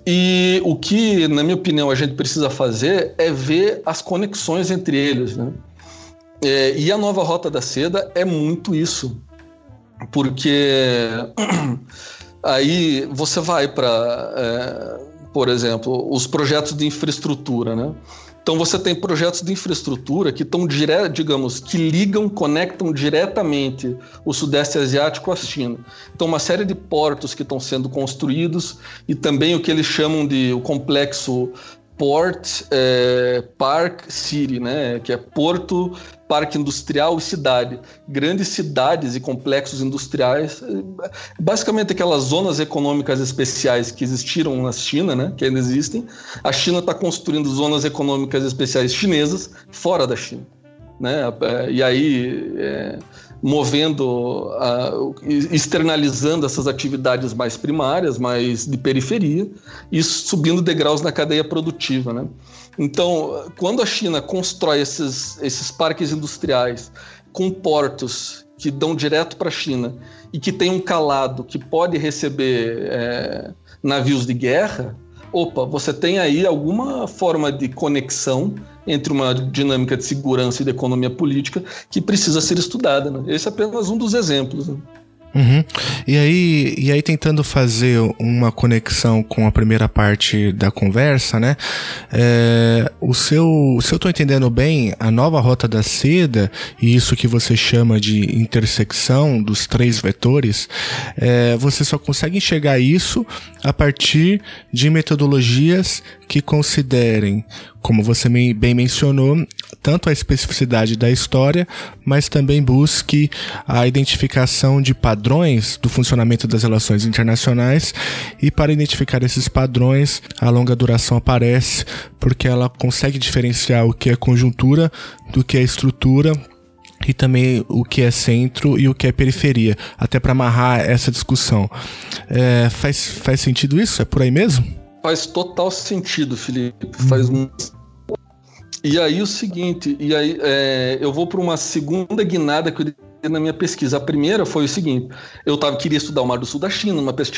E o que, na minha opinião, a gente precisa fazer é ver as conexões entre eles. Né? É, e a nova Rota da Seda é muito isso porque aí você vai para, é, por exemplo, os projetos de infraestrutura, né? Então você tem projetos de infraestrutura que estão direto, digamos, que ligam, conectam diretamente o Sudeste Asiático à China. Então uma série de portos que estão sendo construídos e também o que eles chamam de o complexo Port é, Park City, né? Que é Porto parque industrial e cidade. Grandes cidades e complexos industriais, basicamente aquelas zonas econômicas especiais que existiram na China, né, que ainda existem. A China está construindo zonas econômicas especiais chinesas fora da China. Né? E aí, é, movendo, externalizando essas atividades mais primárias, mais de periferia, e subindo degraus na cadeia produtiva. Né? Então, quando a China constrói esses, esses parques industriais com portos que dão direto para a China e que tem um calado que pode receber é, navios de guerra, opa, você tem aí alguma forma de conexão entre uma dinâmica de segurança e de economia política que precisa ser estudada. Né? Esse é apenas um dos exemplos. Né? Uhum. E, aí, e aí, tentando fazer uma conexão com a primeira parte da conversa, né? É, o seu, se eu estou entendendo bem, a nova rota da seda, e isso que você chama de intersecção dos três vetores, é, você só consegue enxergar isso a partir de metodologias que considerem como você bem mencionou, tanto a especificidade da história, mas também busque a identificação de padrões do funcionamento das relações internacionais e para identificar esses padrões, a longa duração aparece porque ela consegue diferenciar o que é conjuntura do que é estrutura e também o que é centro e o que é periferia, até para amarrar essa discussão. É, faz, faz sentido isso? É por aí mesmo? Faz total sentido, Felipe. Faz muito. E aí o seguinte, e aí é, eu vou para uma segunda guinada que eu dei na minha pesquisa. A primeira foi o seguinte: eu tava, queria estudar o Mar do Sul da China, uma pers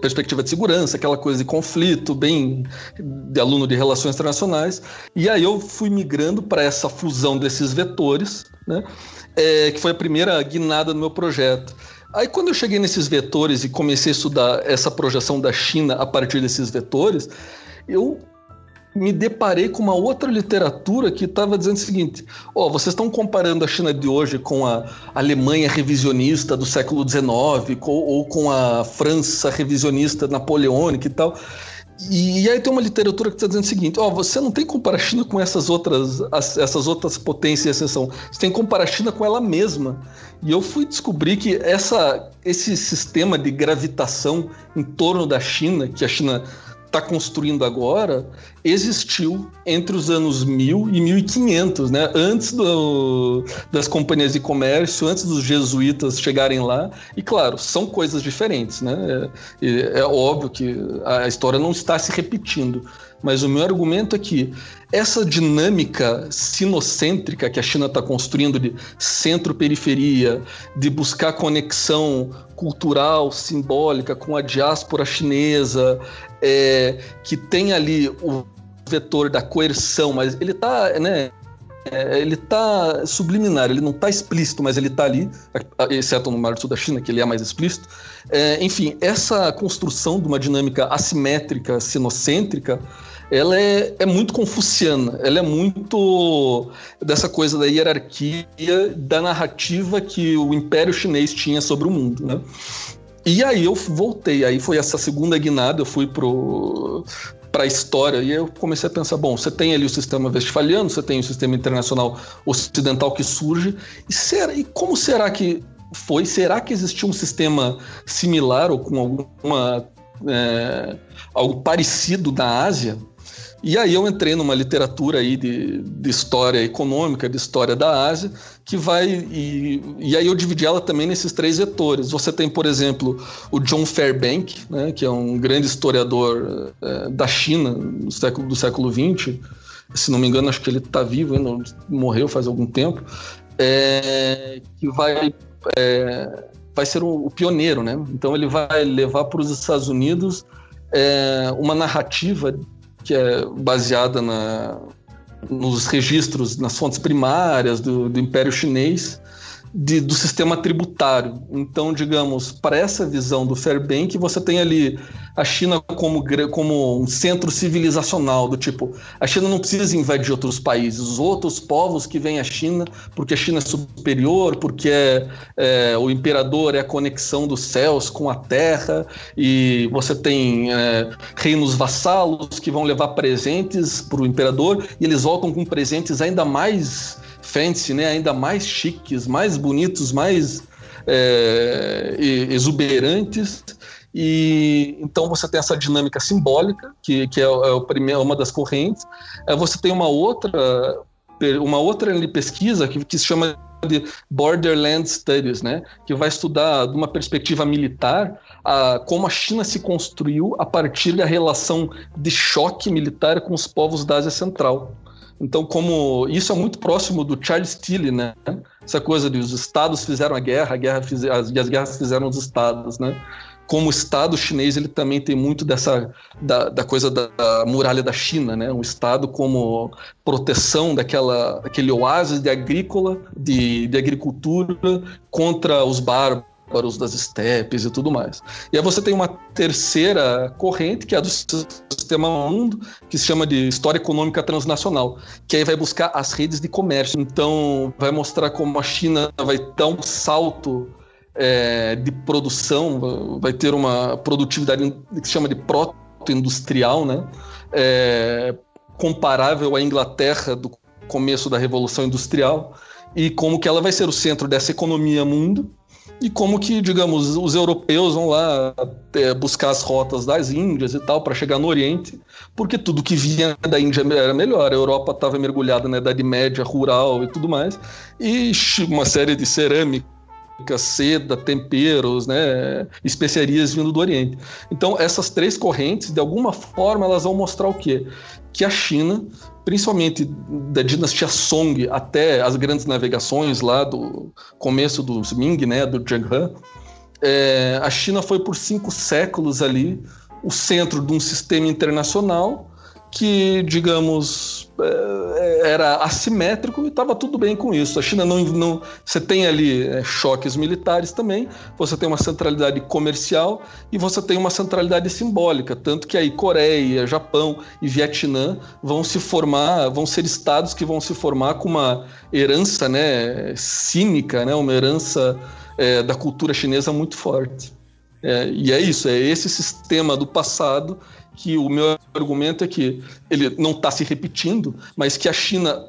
perspectiva de segurança, aquela coisa de conflito, bem de aluno de relações internacionais. E aí eu fui migrando para essa fusão desses vetores, né? É, que foi a primeira guinada no meu projeto. Aí quando eu cheguei nesses vetores e comecei a estudar essa projeção da China a partir desses vetores, eu me deparei com uma outra literatura que estava dizendo o seguinte: ó, oh, vocês estão comparando a China de hoje com a Alemanha revisionista do século XIX ou com a França revisionista napoleônica e tal. E, aí tem uma literatura que está dizendo o seguinte: ó, oh, você não tem que comparar a China com essas outras, as, essas outras potências de exceção. Você tem que comparar a China com ela mesma. E eu fui descobrir que essa, esse sistema de gravitação em torno da China, que a China está construindo agora existiu entre os anos 1000 e 1500, né? Antes do, das companhias de comércio, antes dos jesuítas chegarem lá. E claro, são coisas diferentes, né? É, é óbvio que a história não está se repetindo. Mas o meu argumento é que essa dinâmica sinocêntrica que a China está construindo de centro-periferia, de buscar conexão cultural, simbólica com a diáspora chinesa, é, que tem ali o vetor da coerção, mas ele está, né? É, ele está subliminar, ele não está explícito, mas ele está ali, exceto no Mar do Sul da China, que ele é mais explícito. É, enfim, essa construção de uma dinâmica assimétrica, sinocêntrica, ela é, é muito confuciana, ela é muito dessa coisa da hierarquia, da narrativa que o Império Chinês tinha sobre o mundo, né? E aí eu voltei, aí foi essa segunda guinada, eu fui pro para a história. E eu comecei a pensar, bom, você tem ali o sistema westfaliano, você tem o sistema internacional ocidental que surge, e, será, e como será que foi? Será que existia um sistema similar ou com alguma é, algo parecido na Ásia? E aí eu entrei numa literatura aí de, de história econômica, de história da Ásia, que vai. E, e aí eu dividi ela também nesses três vetores. Você tem, por exemplo, o John Fairbank, né, que é um grande historiador é, da China do século, do século XX. Se não me engano, acho que ele está vivo ainda, morreu faz algum tempo. É, que vai. É, vai ser o, o, pioneiro, né? Então ele vai levar para os Estados Unidos é, uma narrativa que é baseada na, nos registros, nas fontes primárias do, do Império Chinês, de, do sistema tributário. Então, digamos, para essa visão do Fairbank, você tem ali a China como, como um centro civilizacional, do tipo, a China não precisa invadir outros países, os outros povos que vêm à China, porque a China é superior, porque é, é, o imperador é a conexão dos céus com a terra, e você tem é, reinos vassalos que vão levar presentes para o imperador, e eles voltam com presentes ainda mais fancy, né? Ainda mais chiques, mais bonitos, mais é, exuberantes. E então você tem essa dinâmica simbólica, que, que é, é primeiro, uma das correntes. É, você tem uma outra, uma outra pesquisa que, que se chama de Borderland Studies, né, que vai estudar de uma perspectiva militar a, como a China se construiu a partir da relação de choque militar com os povos da Ásia Central. Então, como isso é muito próximo do Charles Tilly, né? Essa coisa de os estados fizeram a guerra, a guerra fiz, as, e as guerras fizeram os estados, né? Como o Estado chinês, ele também tem muito dessa da, da coisa da, da, muralha da China, né? Um Estado como proteção daquela aquele oásis de agrícola, de, de agricultura contra os bárbaros bárbaros das estepes e tudo mais. E aí você tem uma terceira corrente, que é a do sistema mundo, que se chama de História Econômica Transnacional, que aí vai buscar as redes de comércio. Então, vai mostrar como a China vai dar um salto é, de produção, vai ter uma produtividade que se chama de proto-industrial, né? É, comparável à Inglaterra do começo da Revolução Industrial, e como que ela vai ser o centro dessa economia mundo, e como que, digamos, os europeus vão lá é, buscar as rotas das Índias e tal para chegar no Oriente, porque tudo que vinha da Índia era melhor. A Europa estava mergulhada na Idade Média, rural e tudo mais, e uma série de cerâmica seda, temperos, né, especiarias vindo do Oriente. Então, essas três correntes, de alguma forma, elas vão mostrar o quê? Que a China principalmente da dinastia Song até as grandes navegações lá do começo do Ming, né, do Zheng He, é, a China foi por cinco séculos ali o centro de um sistema internacional que, digamos, é, era assimétrico e estava tudo bem com isso. A China não. não você tem ali é, choques militares também, você tem uma centralidade comercial e você tem uma centralidade simbólica. Tanto que aí Coreia, Japão e Vietnã vão se formar, vão ser estados que vão se formar com uma herança né, cínica, né, uma herança é, da cultura chinesa muito forte. É, e é isso, é esse sistema do passado que o meu argumento é que ele não está se repetindo, mas que a China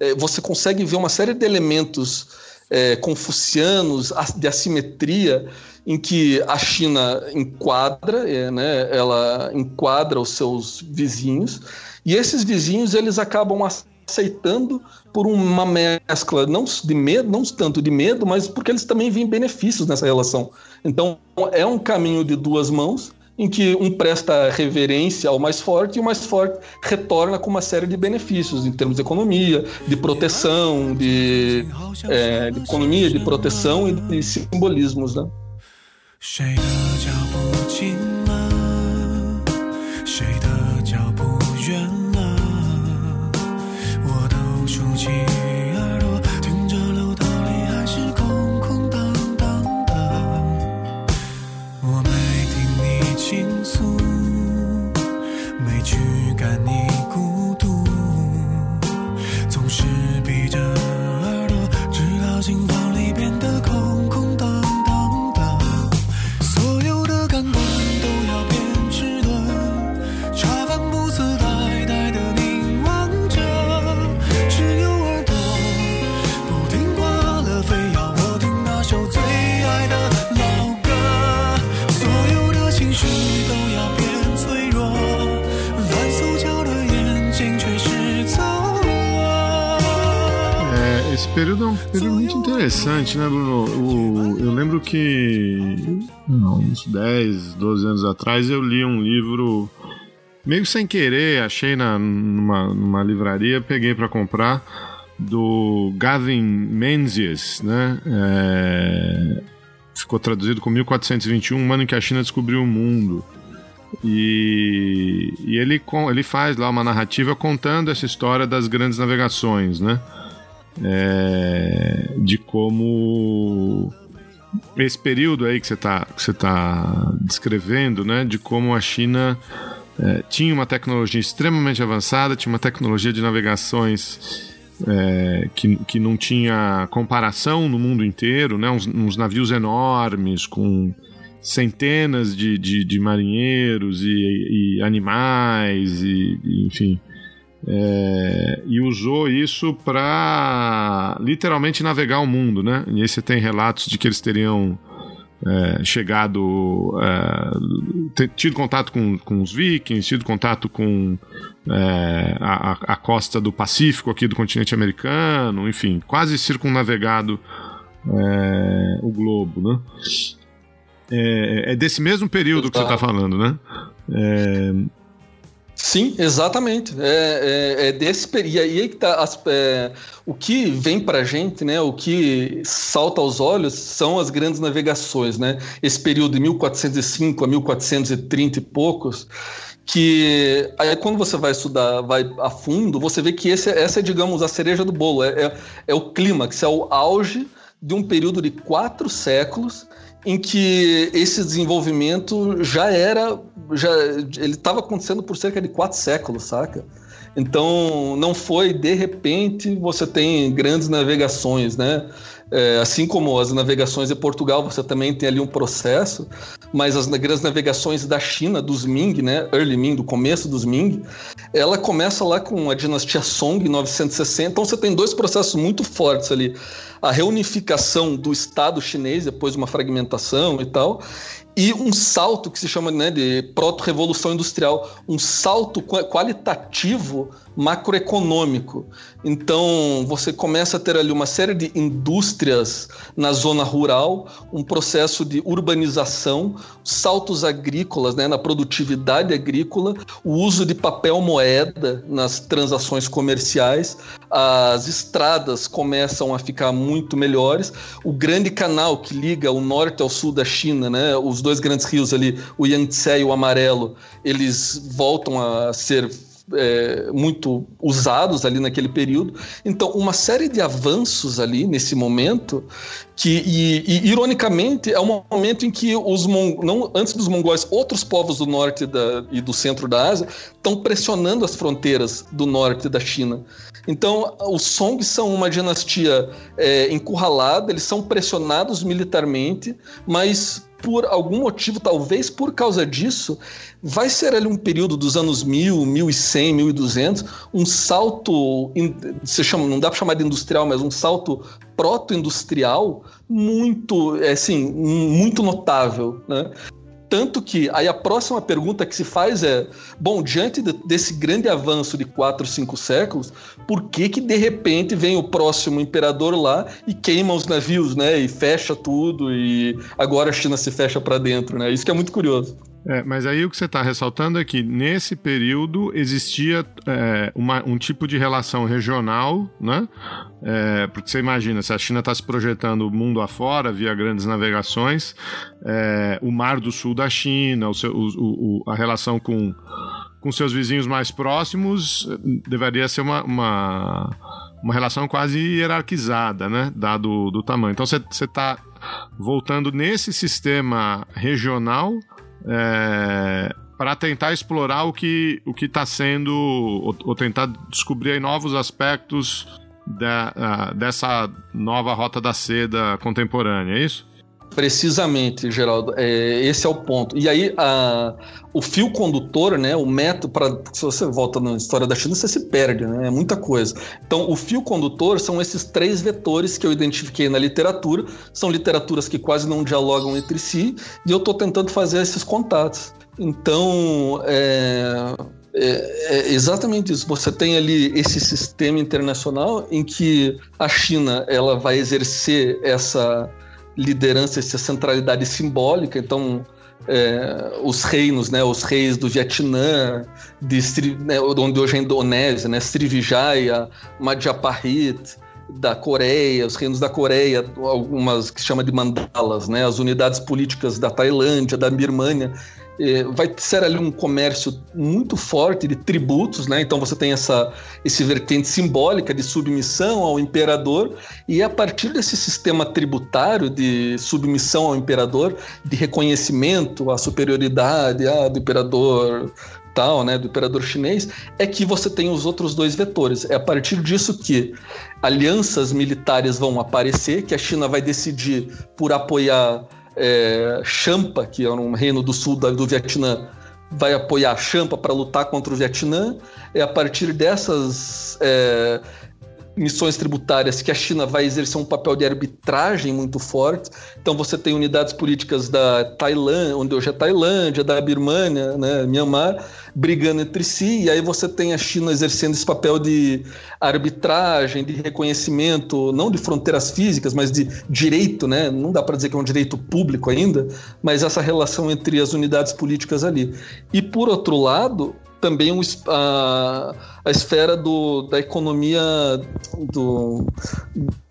é, você consegue ver uma série de elementos é, confucianos de assimetria em que a China enquadra, é, né, ela enquadra os seus vizinhos e esses vizinhos eles acabam aceitando por uma mescla não de medo, não tanto de medo, mas porque eles também veem benefícios nessa relação. Então é um caminho de duas mãos em que um presta reverência ao mais forte e o mais forte retorna com uma série de benefícios em termos de economia, de proteção, de, é, de economia, de proteção e de simbolismos, né? Um período muito interessante, né, Bruno? O, eu lembro que uns 10, 12 anos atrás eu li um livro meio sem querer, achei na, numa, numa livraria, peguei para comprar do Gavin Menzies, né? É, ficou traduzido com 1421, um ano em que a China descobriu o mundo. E, e ele, ele faz lá uma narrativa contando essa história das grandes navegações, né? É, de como esse período aí que você está tá descrevendo, né? De como a China é, tinha uma tecnologia extremamente avançada, tinha uma tecnologia de navegações é, que, que não tinha comparação no mundo inteiro, né? uns, uns navios enormes com centenas de, de, de marinheiros e, e animais, e, e enfim. É, e usou isso para literalmente navegar o mundo, né? E aí você tem relatos de que eles teriam é, chegado, é, tido contato com, com os vikings, tido contato com é, a, a, costa do Pacífico aqui do continente americano, enfim, quase circunnavegado é, o globo, né? É, é, desse mesmo período que você está falando, né? É, Sim, exatamente. É, é, é desse. E aí que tá as, é, o que vem para gente, né? O que salta aos olhos são as grandes navegações, né? Esse período de 1405 a 1430 e poucos, que aí quando você vai estudar, vai a fundo, você vê que esse, essa é, digamos, a cereja do bolo. É, é, é o clímax, é o auge de um período de quatro séculos em que esse desenvolvimento já era, já ele estava acontecendo por cerca de quatro séculos, saca? Então não foi de repente você tem grandes navegações, né? É, assim como as navegações de Portugal, você também tem ali um processo, mas as grandes navegações da China, dos Ming, né, Early Ming, do começo dos Ming, ela começa lá com a dinastia Song, em 960. Então você tem dois processos muito fortes ali. A reunificação do Estado chinês, depois de uma fragmentação e tal, e um salto que se chama né, de proto-revolução industrial, um salto qualitativo macroeconômico. Então, você começa a ter ali uma série de indústrias na zona rural, um processo de urbanização, saltos agrícolas né, na produtividade agrícola, o uso de papel moeda nas transações comerciais, as estradas começam a ficar muito melhores, o grande canal que liga o norte ao sul da China, né, os dois grandes rios ali, o Yangtze e o Amarelo, eles voltam a ser é, muito usados ali naquele período. Então, uma série de avanços ali nesse momento que, e, e ironicamente, é um momento em que os não antes dos mongóis, outros povos do norte da, e do centro da Ásia estão pressionando as fronteiras do norte da China. Então, os Song são uma dinastia é, encurralada, eles são pressionados militarmente, mas por algum motivo, talvez por causa disso, vai ser ali um período dos anos 1000, 1100, 1200, um salto, se chama, não dá para chamar de industrial, mas um salto proto-industrial muito, é, assim, muito notável, né? Tanto que aí a próxima pergunta que se faz é: bom, diante de, desse grande avanço de quatro, cinco séculos, por que que de repente vem o próximo imperador lá e queima os navios, né? E fecha tudo e agora a China se fecha para dentro, né? Isso que é muito curioso. É, mas aí o que você está ressaltando é que nesse período existia é, uma, um tipo de relação regional, né? É, porque você imagina, se a China está se projetando o mundo afora via grandes navegações, é, o mar do sul da China, o seu, o, o, a relação com, com seus vizinhos mais próximos deveria ser uma, uma, uma relação quase hierarquizada, né? Dado do tamanho. Então você está voltando nesse sistema regional é, para tentar explorar o que o está sendo, ou, ou, tentar descobrir novos aspectos da, dessa nova rota da seda contemporânea, é isso? Precisamente, Geraldo. É, esse é o ponto. E aí, a, o fio condutor, né, o método para se você volta na história da China, você se perde, né? É muita coisa. Então, o fio condutor são esses três vetores que eu identifiquei na literatura. São literaturas que quase não dialogam entre si, e eu estou tentando fazer esses contatos. Então, é, É, é, exatamente isso. Você tem ali esse sistema internacional em que a China ela vai exercer essa liderança, essa centralidade simbólica. Então, é, os reinos, né, os reis do Vietnã, de, né, onde hoje é a Indonésia, né, Srivijaya, Madhyaparit, da Coreia, os reinos da Coreia, algumas que chama de mandalas, né, as unidades políticas da Tailândia, da Birmânia, é, vai ser ali um comércio muito forte de tributos, né? Então você tem essa esse vertente simbólica de submissão ao imperador. E a partir desse sistema tributário de submissão ao imperador, de reconhecimento à superioridade ah, do imperador tal, né, do imperador chinês, é que você tem os outros dois vetores. É a partir disso que alianças militares vão aparecer, que a China vai decidir por apoiar é, Champa, que é um reino do sul do Vietnã, vai apoiar Champa para lutar contra o Vietnã. É a partir dessas é, missões tributárias que a China vai exercer um papel de arbitragem muito forte. Então você tem unidades políticas da Tailândia, onde hoje é Tailândia, da Birmânia, né, Myanmar, brigando entre si, e aí você tem a China exercendo esse papel de arbitragem, de reconhecimento, não de fronteiras físicas, mas de direito, né? Não dá para dizer que é um direito público ainda, mas essa relação entre as unidades políticas ali. E por outro lado, também um, a, a esfera do, da economia do,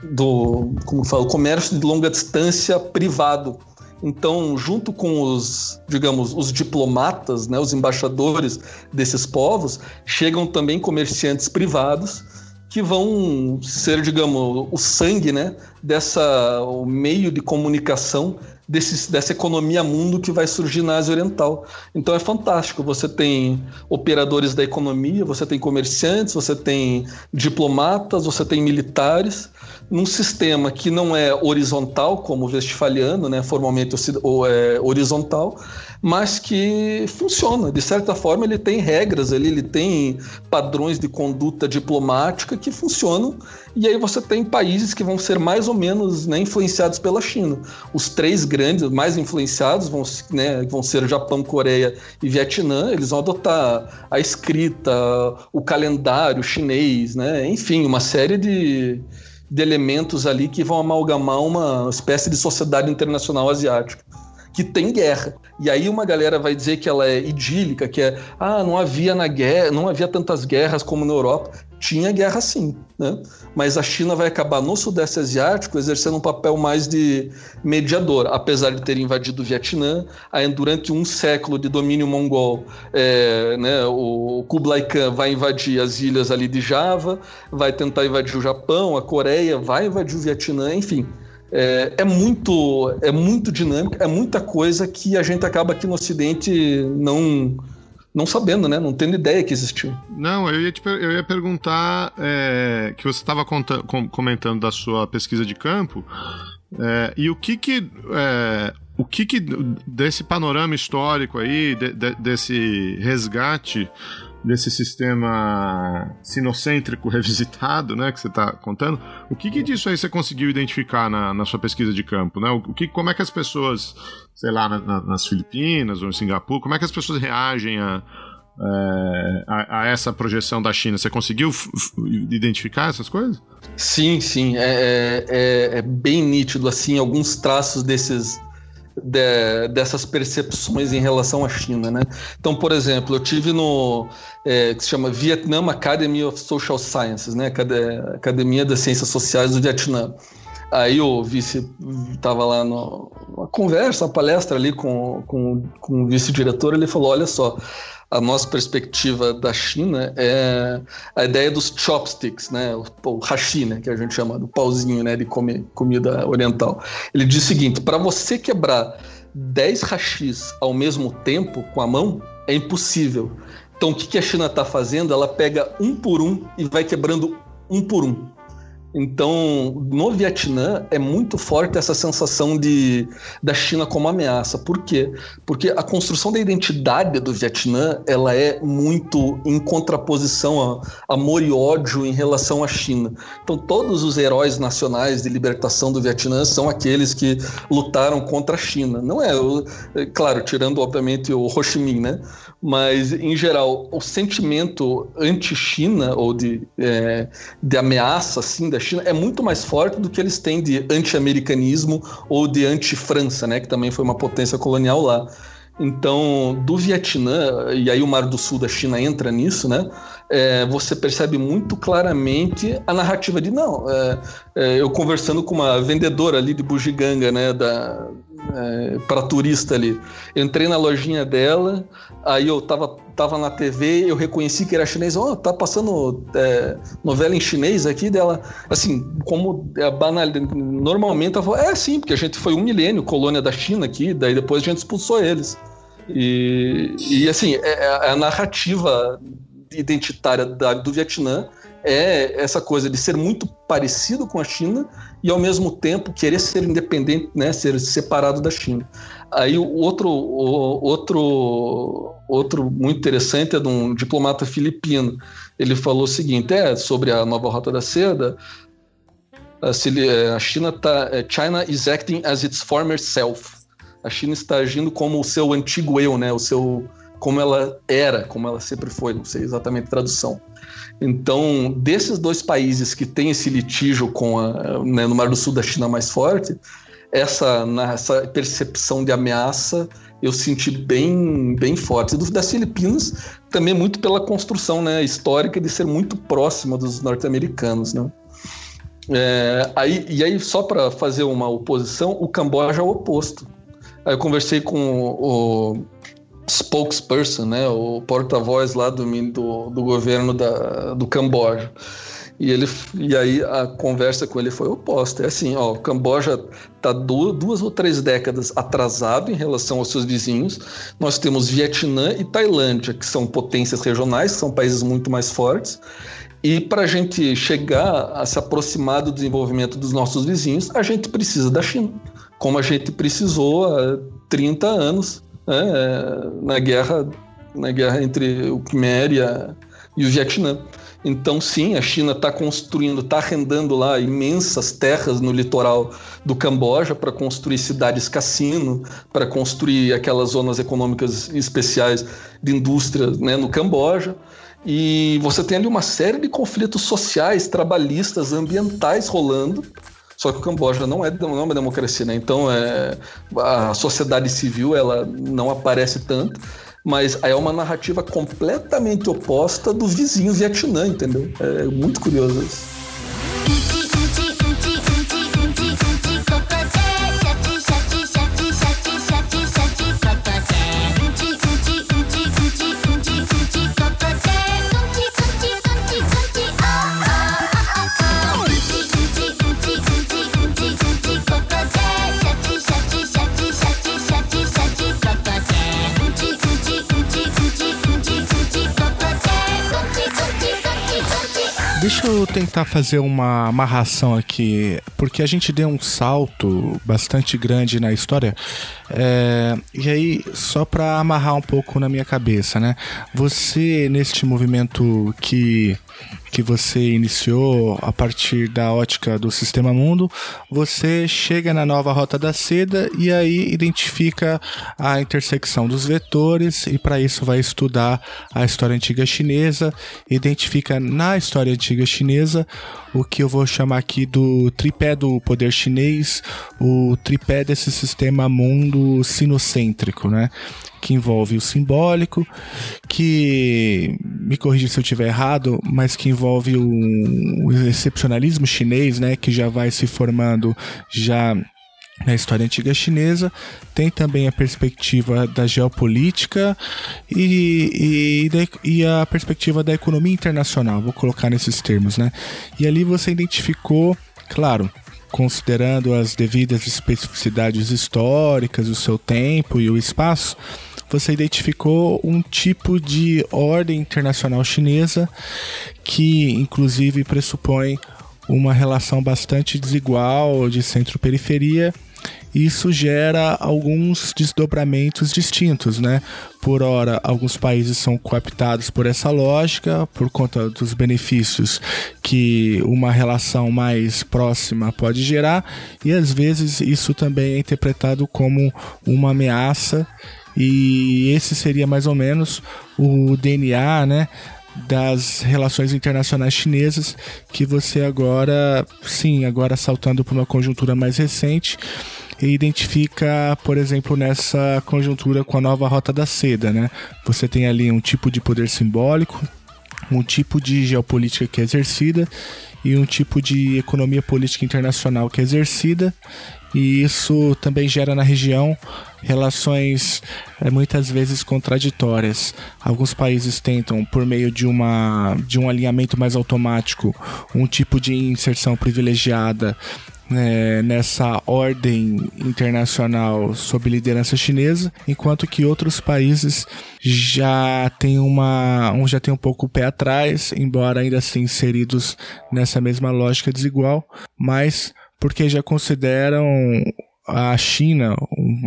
do como falo, comércio de longa distância privado. Então, junto com os, digamos, os diplomatas, né, os embaixadores desses povos, chegam também comerciantes privados que vão ser, digamos, o sangue, né, dessa o meio de comunicação desse, dessa economia mundo que vai surgir na Ásia Oriental. Então é fantástico. Você tem operadores da economia, você tem comerciantes, você tem diplomatas, você tem militares, num sistema que não é horizontal, como o westfaliano, né, formalmente ou é horizontal, mas que funciona. De certa forma, ele tem regras ali, ele tem padrões de conduta diplomática que funcionam. E aí você tem países que vão ser mais ou menos né, influenciados pela China. Os três grandes, mais influenciados, vão, né, vão ser Japão, Coreia e Vietnã. Eles vão adotar a escrita, o calendário chinês, né? enfim, uma série de, de elementos ali que vão amalgamar uma espécie de sociedade internacional asiática que tem guerra. E aí uma galera vai dizer que ela é idílica, que é ah, não havia na guerra, não havia tantas guerras como na Europa. Tinha guerra sim, né? Mas a China vai acabar no Sudeste Asiático exercendo um papel mais de mediador, apesar de ter invadido o Vietnã, aí durante um século de domínio mongol, é, né, o Kublai Khan vai invadir as ilhas ali de Java, vai tentar invadir o Japão, a Coreia, vai invadir o Vietnã, enfim é, é, muito é muito dinâmico, é muita coisa que a gente acaba aqui no Ocidente não não sabendo, né? Não tendo ideia que existiu. Não, eu ia, te, eu ia perguntar é, que você estava comentando da sua pesquisa de campo é, e o que que é, o que que desse panorama histórico aí de, de, desse resgate desse sistema sinocêntrico revisitado, né, que você está contando, o que, que disso aí você conseguiu identificar na, na sua pesquisa de campo, né? O, que, como é que as pessoas, sei lá, na, na, nas Filipinas ou em Singapura, como é que as pessoas reagem a, é, a, a, essa projeção da China? Você conseguiu identificar essas coisas? Sim, sim. É, é, é, é, bem nítido, assim, alguns traços desses de, dessas percepções em relação à China, né? Então, por exemplo, eu tive no é, que se chama Vietnam Academy of Social Sciences, né? Academia das Ciências Sociais do Vietnã. Aí o vice estava lá numa conversa, uma palestra ali com, com, com o vice-diretor, ele falou, olha só, a nossa perspectiva da China é a ideia dos chopsticks, né? O, hashi, né? Que a gente chama do pauzinho, né? De comer comida oriental. Ele diz o seguinte: para você quebrar 10 hashis ao mesmo tempo com a mão é impossível. Então o que a China está fazendo? Ela pega um por um e vai quebrando um por um. Então, no Vietnã é muito forte essa sensação de da China como ameaça. Por quê? Porque a construção da identidade do Vietnã ela é muito em contraposição a amor e ódio em relação à China. Então, todos os heróis nacionais de libertação do Vietnã são aqueles que lutaram contra a China. Não é, é claro, tirando obviamente o Ho Chi Minh, né? mas em geral o sentimento anti-China ou de, é, de ameaça assim da China é muito mais forte do que eles têm de anti-americanismo ou de anti-França, né, que também foi uma potência colonial lá. Então, do Vietnã, e aí o Mar do Sul da China entra nisso, né? É, você percebe muito claramente a narrativa de não. É, é, eu conversando com uma vendedora ali de bugiganga, né? Da, é, para turista ali. entrei na lojinha dela, aí eu tava, tava na TV, eu reconheci que era chinês. Ó, oh, tá passando é, novela em chinês aqui dela. Assim, como é banal. Normalmente ela é sim, porque a gente foi um milênio, colônia da China aqui, daí depois a gente expulsou eles. E, e assim, é, é a narrativa identitária da, do Vietnã é essa coisa de ser muito parecido com a China e ao mesmo tempo querer ser independente, né, ser separado da China. Aí o outro, o, outro, outro muito interessante é de um diplomata filipino. Ele falou o seguinte, é sobre a nova rota da seda. A, é, China tá, é, China is acting as its former self. A China está agindo como o seu antigo eu, né, o seu como ela era, como ela sempre foi, não sei exatamente a tradução. Então, desses dois países que têm esse litígio com a, né, no Mar do Sul da China mais forte, essa, essa percepção de ameaça eu senti bem, bem forte. Do, das Filipinas, também muito pela construção né, histórica de ser muito próxima dos norte-americanos. Né? É, aí, e aí, só para fazer uma oposição, o Camboja é o oposto. Aí eu conversei com o, spokesperson, né, o porta-voz lá do, do, do, governo da, do Camboja. E, ele, e aí a conversa com ele foi oposta. É assim, ó, o Camboja está duas, duas ou três décadas atrasado em relação aos seus vizinhos. Nós temos Vietnã e Tailândia, que são potências regionais, são países muito mais fortes. E para a gente chegar a se aproximar do desenvolvimento dos nossos vizinhos, a gente precisa da China, como a gente precisou há 30 anos né, é, na guerra na guerra entre o Khmer e, a, e o Vietnã. Então, sim, a China está construindo, está arrendando lá imensas terras no litoral do Camboja para construir cidades cassino, para construir aquelas zonas econômicas especiais de indústria né, no Camboja. E você tem ali uma série de conflitos sociais, trabalhistas, ambientais rolando só que o Camboja não é, não é uma democracia, né? Então é, a sociedade civil ela não aparece tanto, mas é uma narrativa completamente oposta do vizinho Vietnã, entendeu? É muito curioso isso. Deixa eu tentar fazer uma amarração aqui, porque a gente deu um salto bastante grande na história. É, e aí, só para amarrar um pouco na minha cabeça, né? Você, neste movimento que que você iniciou a partir da ótica do sistema mundo, você chega na nova rota da seda e aí identifica a intersecção dos vetores e para isso vai estudar a história antiga chinesa, identifica na história antiga chinesa o que eu vou chamar aqui do tripé do poder chinês, o tripé desse sistema mundo sinocêntrico, né? Que envolve o simbólico, que me corrija se eu estiver errado, mas que envolve o, o excepcionalismo chinês, né, que já vai se formando já na história antiga chinesa, tem também a perspectiva da geopolítica e, e, e, a perspectiva da economia internacional, vou colocar nesses termos, né? E ali você identificou, claro, considerando as devidas especificidades históricas, o seu tempo e o espaço, você identificou um tipo de ordem internacional chinesa que, inclusive, pressupõe uma relação bastante desigual de centro-periferia isso gera alguns desdobramentos distintos, né? Por hora, alguns países são cooptados por essa lógica, por conta dos benefícios que uma relação mais próxima pode gerar, e às vezes isso também é interpretado como uma ameaça, e esse seria mais ou menos o DNA, né? das relações internacionais chinesas que você agora, sim, agora saltando para uma conjuntura mais recente, e identifica, por exemplo, nessa conjuntura com a nova Rota da Seda, né? Você tem ali um tipo de poder simbólico, um tipo de geopolítica que é exercida e um tipo de economia política internacional que é exercida, e isso também gera na região relações é, muitas vezes contraditórias. Alguns países tentam, por meio de, uma, de um alinhamento mais automático, um tipo de inserção privilegiada né, nessa ordem internacional sob liderança chinesa, enquanto que outros países já têm uma um já tem um pouco o pé atrás, embora ainda assim inseridos nessa mesma lógica desigual, mas porque já consideram a China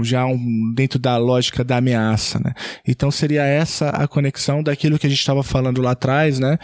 já um, dentro da lógica da ameaça, né? Então seria essa a conexão daquilo que a gente estava falando lá atrás, né?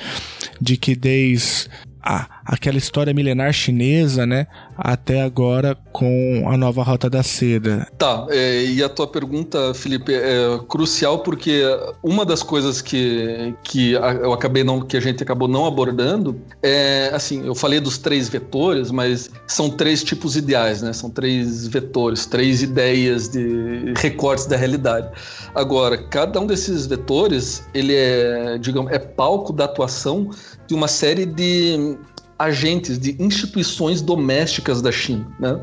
De que desde a, aquela história milenar chinesa, né? Até agora com a nova Rota da Seda. Tá, é, e a tua pergunta, Felipe, é crucial porque uma das coisas que, que eu acabei não, que a gente acabou não abordando é, assim, eu falei dos três vetores, mas são três tipos ideais, né? São três vetores, três ideias de recortes da realidade. Agora, cada um desses vetores, ele é, digamos, é palco da atuação de uma série de agentes, de instituições domésticas da China, né?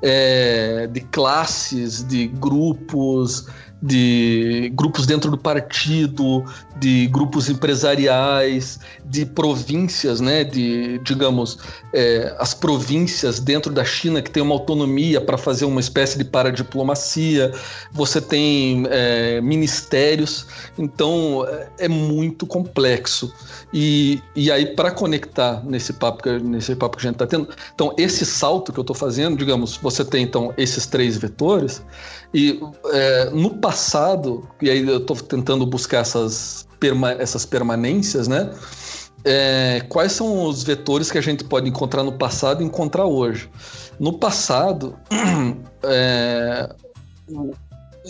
É, de classes, de grupos, de grupos dentro do partido, de grupos empresariais, de províncias, né, de, digamos, é, as províncias dentro da China que tem uma autonomia para fazer uma espécie de paradiplomacia, você tem é, ministérios, então é, é muito complexo. E, e aí, para conectar nesse papo, que, nesse papo que a gente está tendo, então, esse salto que eu estou fazendo, digamos, você tem então esses três vetores, e é, no passado, e aí eu estou tentando buscar essas, perma essas permanências, né? É, quais são os vetores que a gente pode encontrar no passado e encontrar hoje? No passado, é,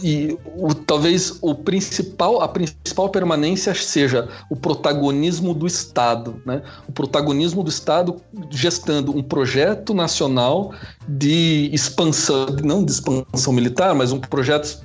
e o, talvez o principal, a principal permanência seja o protagonismo do Estado, né? O protagonismo do Estado gestando um projeto nacional de expansão, não de expansão militar, mas um projeto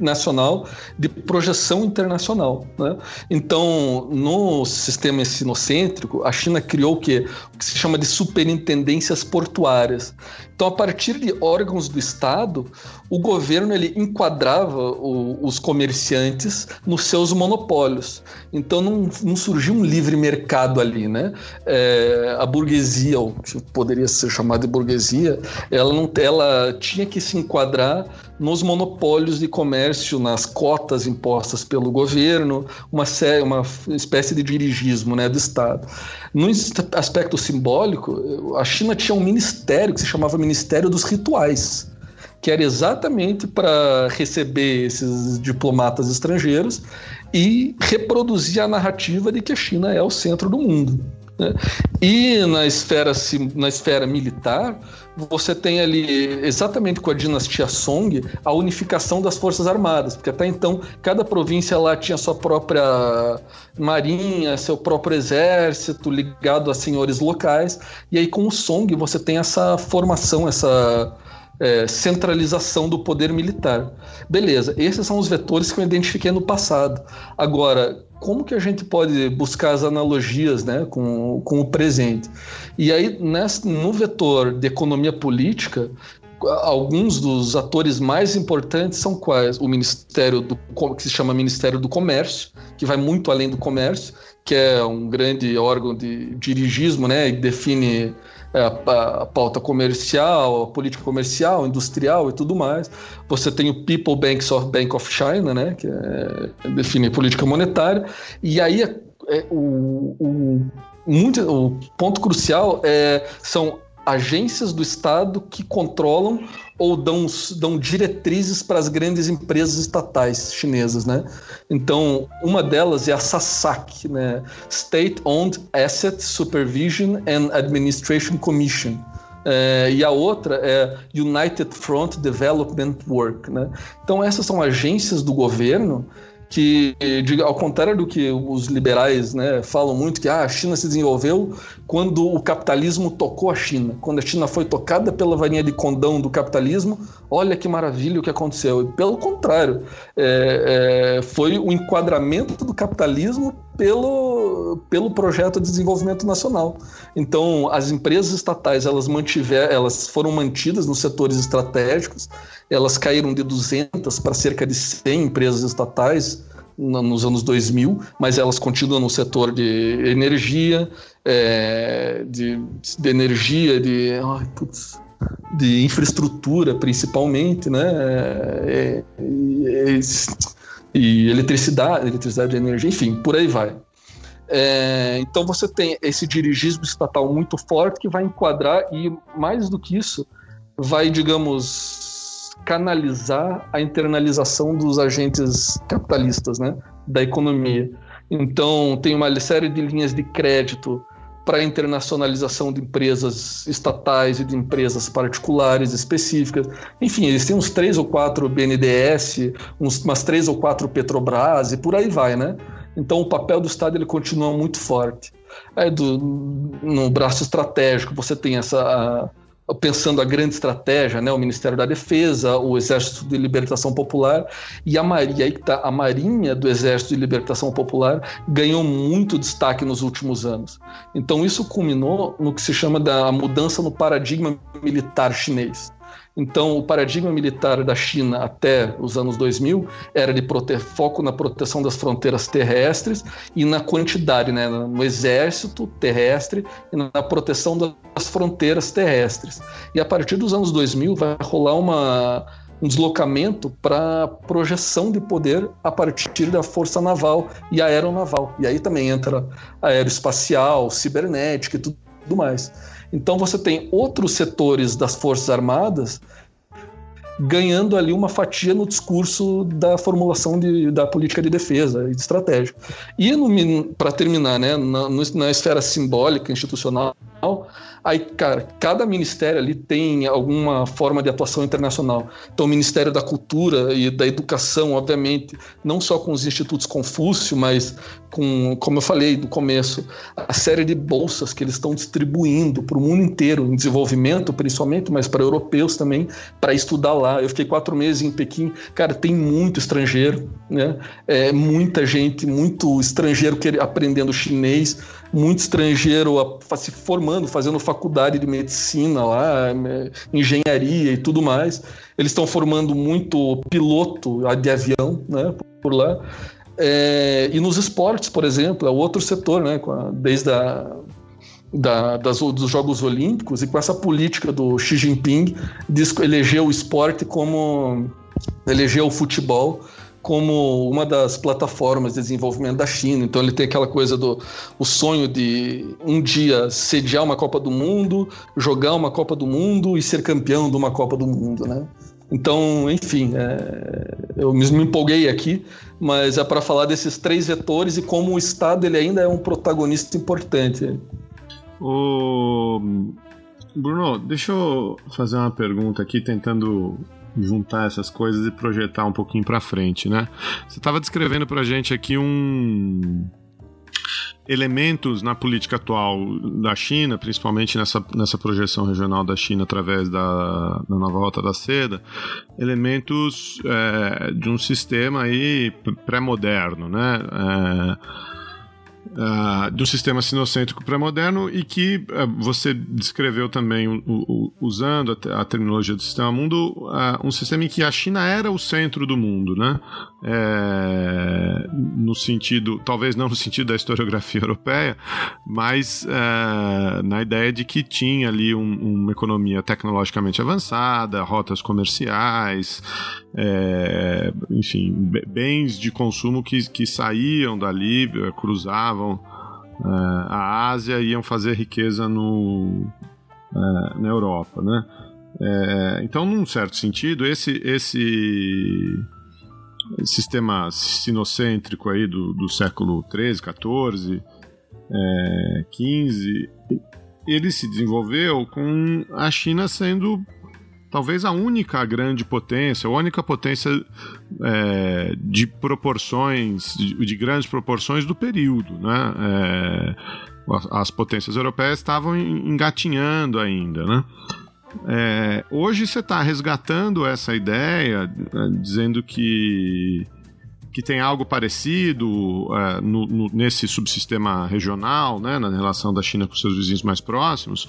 nacional de projeção internacional, né? Então, no sistema ensinocêntrico, a China criou o que, o que se chama de superintendências portuárias. Então, a partir de órgãos do Estado, o governo ele enquadrava o, os comerciantes nos seus monopólios. Então, não, não surgiu um livre mercado ali, né? É, a burguesia, ou poderia ser chamada de burguesia, ela, não, ela tinha que se enquadrar nos monopólios de comércio, nas cotas impostas pelo governo, uma, uma espécie de dirigismo né, do Estado. No aspecto simbólico, a China tinha um ministério que se chamava Ministério dos Rituais, que era exatamente para receber esses diplomatas estrangeiros e reproduzir a narrativa de que a China é o centro do mundo. Né? E na esfera, na esfera militar, você tem ali, exatamente com a dinastia Song, a unificação das Forças Armadas, porque até então cada província lá tinha sua própria marinha, seu próprio exército ligado a senhores locais, e aí com o Song você tem essa formação, essa é, centralização do poder militar. Beleza, esses são os vetores que eu identifiquei no passado. Agora, como que a gente pode buscar as analogias né, com, com o presente? E aí, nesse, no vetor de economia política, alguns dos atores mais importantes são quais? O Ministério do que se chama Ministério do Comércio, que vai muito além do comércio, que é um grande órgão de dirigismo, né, e define a, a, pauta comercial, a política comercial, industrial e tudo mais. Você tem o People Bank of, Bank of China, né, que é, define política monetária, e aí é, o, o, muito, o ponto crucial é, são agências do Estado que controlam ou dão, dão diretrizes para as grandes empresas estatais chinesas, né? Então, uma delas é a SASAC, né? State Owned Asset Supervision and Administration Commission. É, e a outra é United Front Development Work, né? Então, essas são agências do governo que, ao contrário do que os liberais né, falam muito, que ah, a China se desenvolveu quando o capitalismo tocou a China. Quando a China foi tocada pela varinha de condão do capitalismo, olha que maravilha o que aconteceu. E, pelo contrário, é, é, foi o enquadramento do capitalismo pelo, pelo projeto de desenvolvimento nacional. Então, as empresas estatais elas mantiver, elas foram mantidas nos setores estratégicos, elas caíram de 200 para cerca de 100 empresas estatais nos anos 2000, mas elas continuam no setor de energia, é, de, de, energia, de, ai, putz, de infraestrutura principalmente, né? É, é, e eletricidade, eletricidade e energia, enfim, por aí vai. É, então você tem esse dirigismo estatal muito forte que vai enquadrar e mais do que isso vai, digamos, canalizar a internalização dos agentes capitalistas, né, da economia. Então tem uma série de linhas de crédito para a internacionalização de empresas estatais e de empresas particulares específicas. Enfim, eles têm uns três ou quatro BNDES, uns, umas três ou quatro Petrobras e por aí vai, né? Então o papel do Estado ele continua muito forte. É do, no braço estratégico você tem essa pensando a grande estratégia, né, o Ministério da Defesa, o Exército de Libertação Popular e a Marinha, aí que tá, a Marinha do Exército de Libertação Popular ganhou muito destaque nos últimos anos. Então isso culminou no que se chama da mudança no paradigma militar chinês. Então, o paradigma militar da China até os anos 2000 era de foco na proteção das fronteiras terrestres e na quantidade, né, no exército terrestre e na proteção das fronteiras terrestres. E a partir dos anos 2000 vai rolar uma, um deslocamento para projeção de poder a partir da força naval e aeronaval. E aí também entra aeroespacial, cibernética e tudo mais. Então você tem outros setores das Forças Armadas ganhando ali uma fatia no discurso da formulação de, da política de defesa e de estratégia. E para terminar, né, na, na esfera simbólica institucional, Aí, cara, cada ministério ali tem alguma forma de atuação internacional. Então, o Ministério da Cultura e da Educação, obviamente, não só com os institutos Confúcio, mas com, como eu falei no começo, a série de bolsas que eles estão distribuindo para o mundo inteiro, em desenvolvimento principalmente, mas para europeus também, para estudar lá. Eu fiquei quatro meses em Pequim, cara, tem muito estrangeiro, né? É, muita gente, muito estrangeiro que, aprendendo chinês, muito estrangeiro se formando, fazendo faculdade de medicina lá, engenharia e tudo mais. Eles estão formando muito piloto de avião, né, por lá. É, e nos esportes, por exemplo, é outro setor, né, desde a da, das, dos Jogos Olímpicos e com essa política do Xi Jinping de eleger o esporte como eleger o futebol como uma das plataformas de desenvolvimento da China. Então ele tem aquela coisa do o sonho de um dia sediar uma Copa do Mundo, jogar uma Copa do Mundo e ser campeão de uma Copa do Mundo, né? Então, enfim, é, eu me empolguei aqui, mas é para falar desses três vetores e como o Estado ele ainda é um protagonista importante. O Bruno, deixa eu fazer uma pergunta aqui, tentando juntar essas coisas e projetar um pouquinho para frente, né? Você estava descrevendo para gente aqui um elementos na política atual da China, principalmente nessa, nessa projeção regional da China através da, da nova rota da seda, elementos é, de um sistema aí pré-moderno, né? É, uh, do sistema sinocêntrico pré-moderno e que uh, você descreveu também o, o, usando a, a, terminologia do sistema mundo, uh, um sistema em que a China era o centro do mundo, né? É, no sentido, talvez não no sentido da historiografia europeia, mas na ideia de que tinha ali um, uma economia tecnologicamente avançada, rotas comerciais, é, enfim, bens de consumo que, que saíam dali, cruzavam atacavam é, a Ásia e iam fazer riqueza no, é, na Europa, né? É, então, num certo sentido, esse, esse sistema sinocêntrico aí do, do século XIII, XIV, é, XV, ele se desenvolveu com a China sendo talvez a única grande potência, a única potência é, de proporções, de, de, grandes proporções do período, né? É, as potências europeias estavam engatinhando ainda, né? É, hoje você está resgatando essa ideia, é, dizendo que, que tem algo parecido é, no, no, nesse subsistema regional, né, na relação da China com seus vizinhos mais próximos.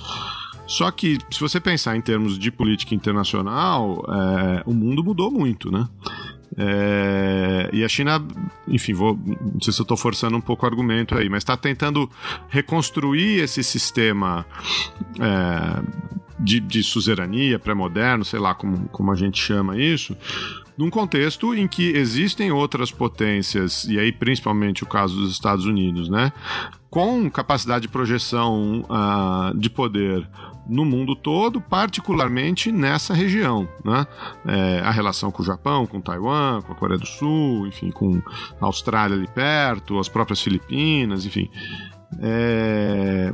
Só que, se você pensar em termos de política internacional, é, o mundo mudou muito, né? É, e a China, enfim, vou, não sei se eu estou forçando um pouco o argumento aí, mas está tentando reconstruir esse sistema é, de, de suzerania pré-moderno, sei lá como, como a gente chama isso, num contexto em que existem outras potências, e aí principalmente o caso dos Estados Unidos, né? Com capacidade de projeção uh, de poder no mundo todo, particularmente nessa região. Né? É, a relação com o Japão, com Taiwan, com a Coreia do Sul, enfim, com a Austrália ali perto, as próprias Filipinas, enfim. É...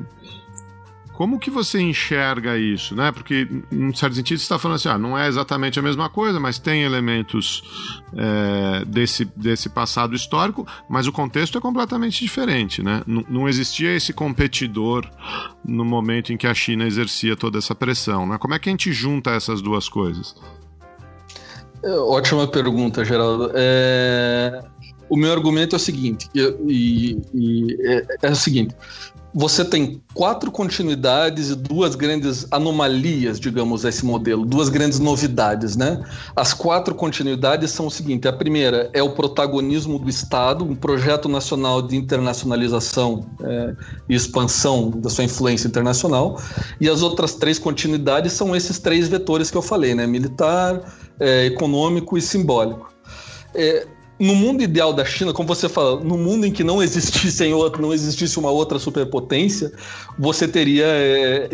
Como que você enxerga isso, né? Porque, em certo sentido, você está falando assim, ah, não é exatamente a mesma coisa, mas tem elementos é, desse, desse passado histórico, mas o contexto é completamente diferente, né? N não existia esse competidor no momento em que a China exercia toda essa pressão, né? Como é que a gente junta essas duas coisas? É, ótima pergunta, Geraldo. É... O meu argumento é o seguinte, e, e, e é, é o seguinte: você tem quatro continuidades e duas grandes anomalias, digamos, esse modelo, duas grandes novidades, né? As quatro continuidades são o seguinte: a primeira é o protagonismo do Estado, um projeto nacional de internacionalização é, e expansão da sua influência internacional, e as outras três continuidades são esses três vetores que eu falei, né? Militar, é, econômico e simbólico. É, no mundo ideal da China, como você fala, no mundo em que não existisse outro, não existisse uma outra superpotência, você teria, é,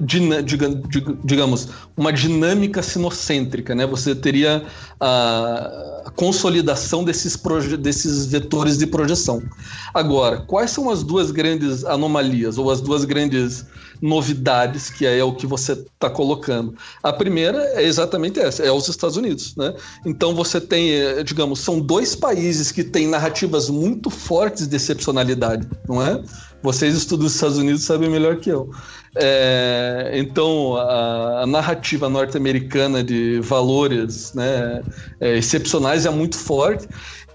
digamos, uma dinâmica sinocêntrica, né? Você teria a consolidação desses, desses vetores de projeção. Agora, quais são as duas grandes anomalias ou as duas grandes novidades que é o que você está colocando? A primeira é exatamente essa, é os Estados Unidos, né? Então você tem, é, digamos, são dois países que têm narrativas muito fortes de excepcionalidade, não é? Vocês estudam os Estados Unidos sabem melhor que eu. É, então, a, a narrativa norte-americana de valores né, é, excepcionais é muito forte.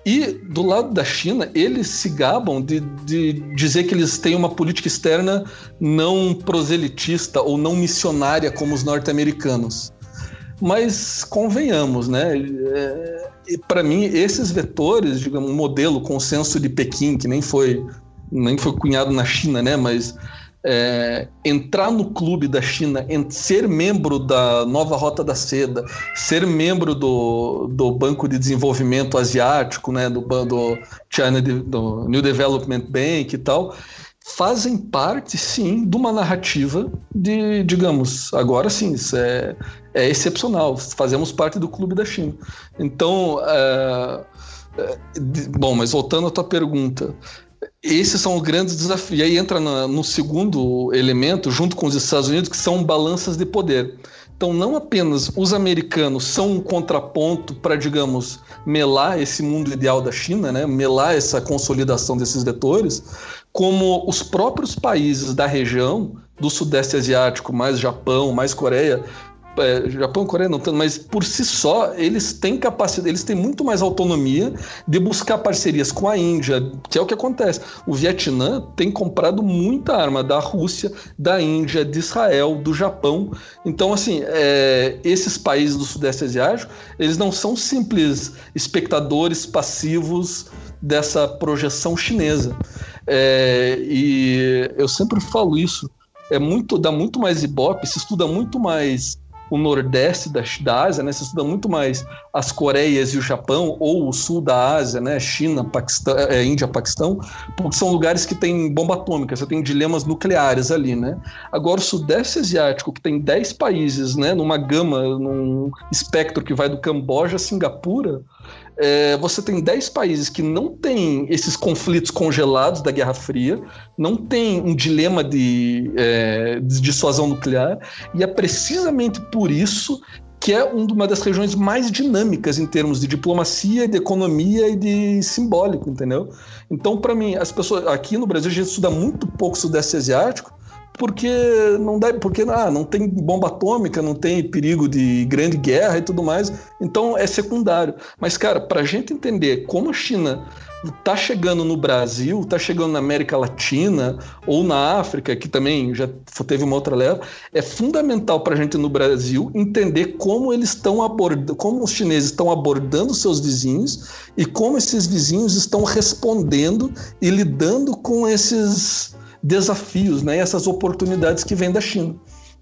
E do lado da China, eles se gabam de, de, dizer que eles têm uma política externa não proselitista ou não missionária como os norte-americanos. Mas convenhamos, né? É, Para mim, esses vetores, digamos, um modelo consenso de Pequim, que nem foi nem foi cunhado na China, né? Mas é, entrar no clube da China, ser membro da nova Rota da Seda, ser membro do, do Banco de Desenvolvimento Asiático, né? Do, do China do New Development Bank e tal, fazem parte, sim, de uma narrativa de, digamos, agora sim, isso é, é excepcional. Fazemos parte do clube da China. Então, é, é, bom, mas voltando à tua pergunta, esses são os grandes desafios. E aí entra na, no segundo elemento, junto com os Estados Unidos, que são balanças de poder. Então, não apenas os americanos são um contraponto para, digamos, melar esse mundo ideal da China, né? melar essa consolidação desses vetores, como os próprios países da região, do Sudeste Asiático, mais Japão, mais Coreia, é, Japão, Coreia não tanto, mas por si só eles têm capacidade, eles têm muito mais autonomia de buscar parcerias com a Índia, que é o que acontece. O Vietnã tem comprado muita arma da Rússia, da Índia, de Israel, do Japão. Então, assim, é, esses países do Sudeste Asiático, eles não são simples espectadores passivos dessa projeção chinesa. É, e eu sempre falo isso. É muito, dá muito mais ibope, se estuda muito mais o nordeste da, da Ásia, né? Você estuda muito mais as Coreias e o Japão, ou o sul da Ásia, né? China, Paquistão, é, Índia, Paquistão, porque são lugares que têm bomba atômica, você tem dilemas nucleares ali, né? Agora, o sudeste asiático, que tem 10 países, né? Numa gama, num espectro que vai do Camboja a Singapura, é, você tem 10 países que não têm esses conflitos congelados da Guerra Fria, não tem um dilema de, é, de dissuasão nuclear, e é precisamente por isso que é uma das regiões mais dinâmicas em termos de diplomacia, de economia e de simbólico, entendeu? Então, para mim, as pessoas aqui no Brasil a gente estuda muito pouco o Sudeste Asiático, porque não dá, porque ah, não tem bomba atômica, não tem perigo de grande guerra e tudo mais, então é secundário. Mas cara, para a gente entender como a China está chegando no Brasil, está chegando na América Latina ou na África, que também já teve uma outra leva, é fundamental para a gente no Brasil entender como eles estão abordando, como os chineses estão abordando seus vizinhos e como esses vizinhos estão respondendo e lidando com esses desafios, né, essas oportunidades que vêm da China.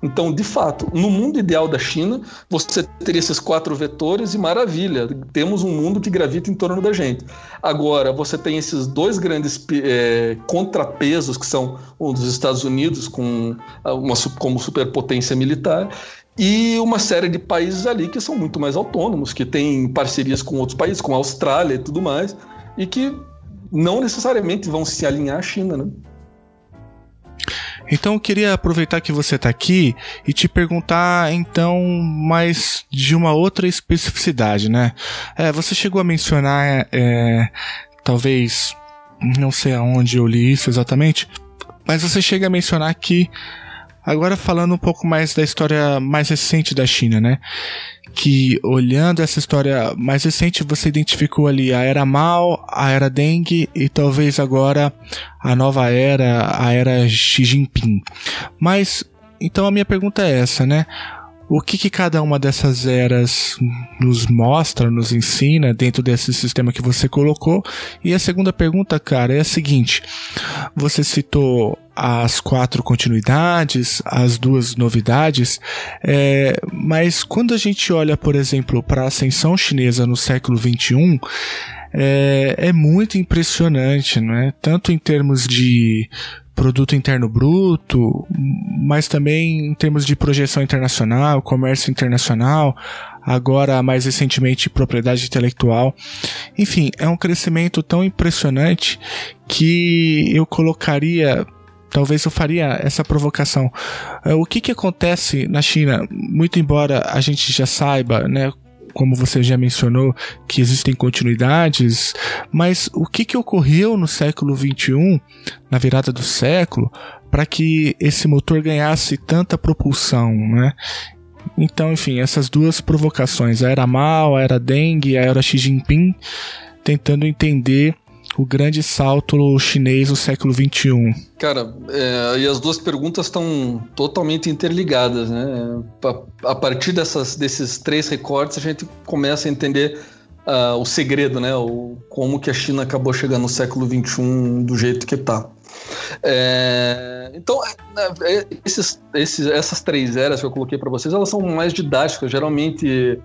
Então, de fato, no mundo ideal da China, você teria esses quatro vetores e maravilha, temos um mundo que gravita em torno da gente. Agora, você tem esses dois grandes é, contrapesos, que são dos Estados Unidos com uma, como superpotência militar, e uma série de países ali que são muito mais autônomos, que têm parcerias com outros países, com a Austrália e tudo mais, e que não necessariamente vão se alinhar à China, né? Então eu queria aproveitar que você está aqui e te perguntar então mais de uma outra especificidade, né? É, você chegou a mencionar, é, talvez, não sei aonde eu li isso exatamente, mas você chega a mencionar que Agora falando um pouco mais da história mais recente da China, né? Que olhando essa história mais recente você identificou ali a era Mao, a era Deng e talvez agora a nova era, a era Xi Jinping. Mas então a minha pergunta é essa, né? O que, que cada uma dessas eras nos mostra, nos ensina dentro desse sistema que você colocou? E a segunda pergunta, cara, é a seguinte: você citou as quatro continuidades, as duas novidades, é, mas quando a gente olha, por exemplo, para a ascensão chinesa no século XXI, é, é muito impressionante, não é? Tanto em termos de produto interno bruto, mas também em termos de projeção internacional, comércio internacional, agora mais recentemente propriedade intelectual. Enfim, é um crescimento tão impressionante que eu colocaria talvez eu faria essa provocação. É, o que, que acontece na China, muito embora a gente já saiba, né, como você já mencionou, que existem continuidades, mas o que, que ocorreu no século XXI, na virada do século, para que esse motor ganhasse tanta propulsão, né? Então, enfim, essas duas provocações, a era Mao, a era Deng, a era Xi Jinping, tentando entender o grande salto chinês do século XXI? Cara, é, e as duas perguntas estão totalmente interligadas, né? A, a, partir dessas, desses três recortes, a gente começa a entender uh, o segredo, né? O, como que a China acabou chegando no século XXI do jeito que está. É, então, é, é, esses, esses, essas três eras que eu coloquei para vocês, elas são mais didáticas. Geralmente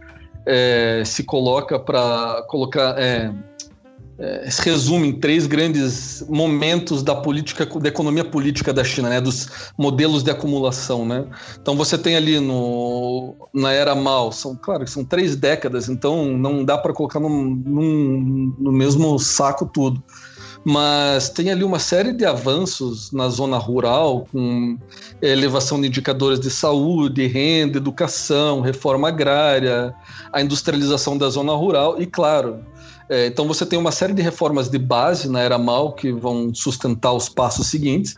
é, se coloca para colocar é, é, se resume em três grandes momentos da política, da economia política da China, né, dos modelos de acumulação, né. Então você tem ali no, na era Mao, são claro que são três décadas, então não dá para colocar num, num, no mesmo saco tudo, mas tem ali uma série de avanços na zona rural, com elevação de indicadores de saúde, renda, educação, reforma agrária, a industrialização da zona rural e claro é, então você tem uma série de reformas de base na era Mal que vão sustentar os passos seguintes,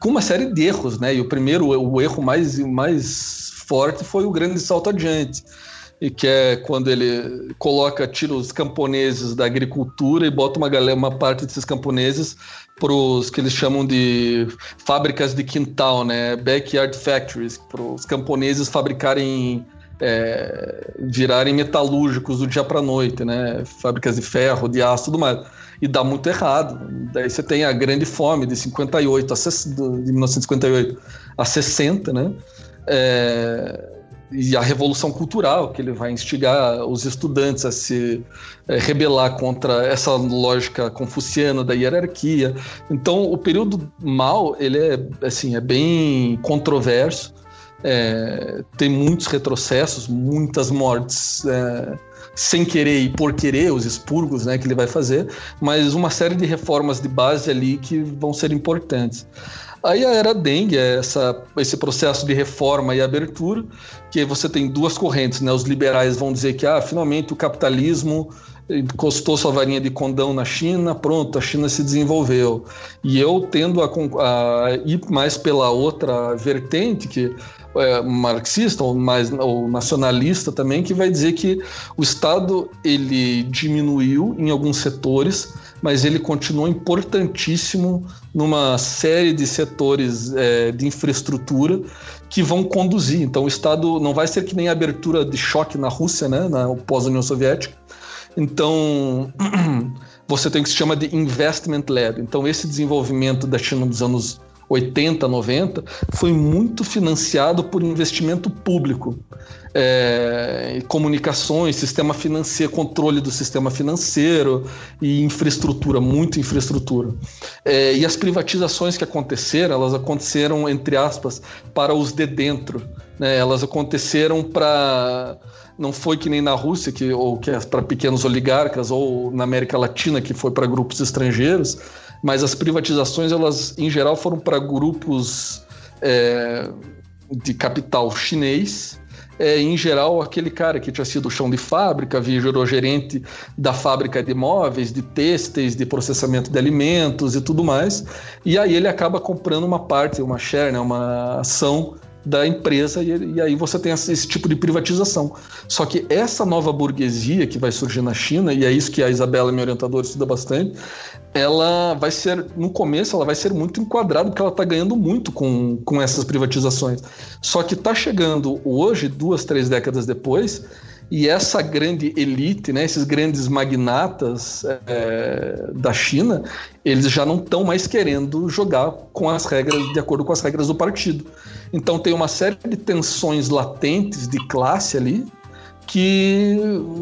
com uma série de erros, né? E o primeiro, o erro mais, mais forte foi o grande salto adiante, e que é quando ele coloca, tira os camponeses da agricultura e bota uma galera, uma parte desses camponeses para os que eles chamam de fábricas de quintal, né? Backyard factories, para os camponeses fabricarem é, virarem metalúrgicos do dia para noite, né? Fábricas de ferro, de aço, tudo mais. E dá muito errado. Daí você tem a grande fome de 58 a de 1958 a 60, né? É, e a revolução cultural, que ele vai instigar os estudantes a se é, rebelar contra essa lógica confuciana da hierarquia. Então, o período mal ele é assim é bem controverso, é, tem muitos retrocessos, muitas mortes. É, sem querer e por querer, os expurgos né, que ele vai fazer, mas uma série de reformas de base ali que vão ser importantes. Aí a era dengue é essa, esse processo de reforma e abertura, que você tem duas correntes, né? Os liberais vão dizer que ah, finalmente o capitalismo encostou sua varinha de condão na China, pronto, a China se desenvolveu. E eu tendo a, a ir mais pela outra vertente, que é marxista ou mais ou nacionalista também, que vai dizer que o Estado ele diminuiu em alguns setores, mas ele continua importantíssimo numa série de setores é, de infraestrutura que vão conduzir. Então, o Estado não vai ser que nem a abertura de choque na Rússia, né, na pós-União Soviética. Então, você tem o que se chama de investment led. Então, esse desenvolvimento da China dos anos 80, 90, foi muito financiado por investimento público. É, comunicações, sistema financeiro, controle do sistema financeiro e infraestrutura, muita infraestrutura. É, e as privatizações que aconteceram, elas aconteceram, entre aspas, para os de dentro. Né? Elas aconteceram para não foi que nem na Rússia, que, ou que é para pequenos oligarcas, ou na América Latina, que foi para grupos estrangeiros, mas as privatizações, elas em geral foram para grupos é, de capital chinês. É, em geral, aquele cara que tinha sido chão de fábrica, virou gerente da fábrica de móveis, de têxteis, de processamento de alimentos e tudo mais. E aí ele acaba comprando uma parte, uma share, né, uma ação da empresa e, e, aí você tem esse, esse, tipo de privatização. Só que essa nova burguesia que vai surgir na China, e é isso que a Isabela, minha orientadora, estuda bastante, ela vai ser, no começo, ela vai ser muito enquadrada, porque ela está ganhando muito com, com essas privatizações. Só que está chegando hoje, duas, três décadas depois, e essa grande elite, né, esses grandes magnatas é, da China, eles já não estão mais querendo jogar com as regras, de acordo com as regras do partido. Então tem uma série de tensões latentes de classe ali, que,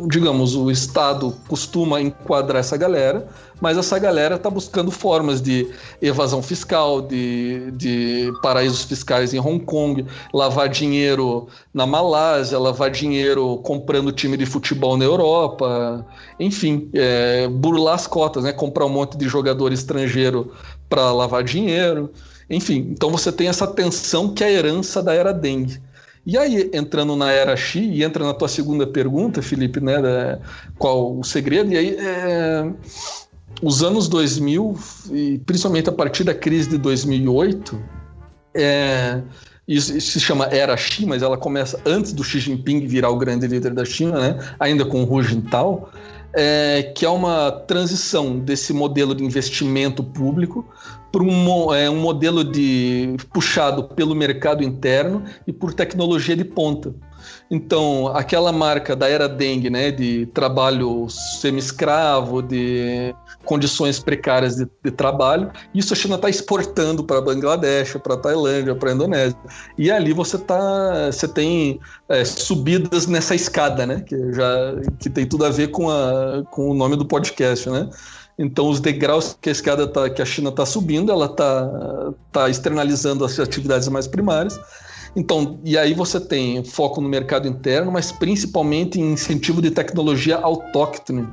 digamos, o Estado costuma enquadrar essa galera, mas essa galera está buscando formas de evasão fiscal, de, de paraísos fiscais em Hong Kong, lavar dinheiro na Malásia, lavar dinheiro comprando time de futebol na Europa, enfim, é, burlar as cotas, né? comprar um monte de jogador estrangeiro para lavar dinheiro. Enfim, então você tem essa tensão que é a herança da era dengue. E aí, entrando na era Xi, e entra na tua segunda pergunta, Felipe, né, da, qual o segredo, e aí é, os anos 2000, e principalmente a partir da crise de 2008, é, isso, isso, se chama Era Xi, mas ela começa antes do Xi Jinping virar o grande líder da China, né? ainda com o Hu Jintao, é, que é uma transição desse modelo de investimento público para um, é, um modelo de puxado pelo mercado interno e por tecnologia de ponta. Então, aquela marca da era dengue, né, de trabalho semi-escravo, de condições precárias de, de trabalho, isso a China está exportando para Bangladesh, para Tailândia, para Indonésia. E ali você tá, você tem é, subidas nessa escada, né, que já que tem tudo a ver com, a, com o nome do podcast, né? Então, os degraus que a escada tá, que a China está subindo, ela está tá externalizando as atividades mais primárias então, e aí você tem foco no mercado interno, mas principalmente em incentivo de tecnologia autóctone.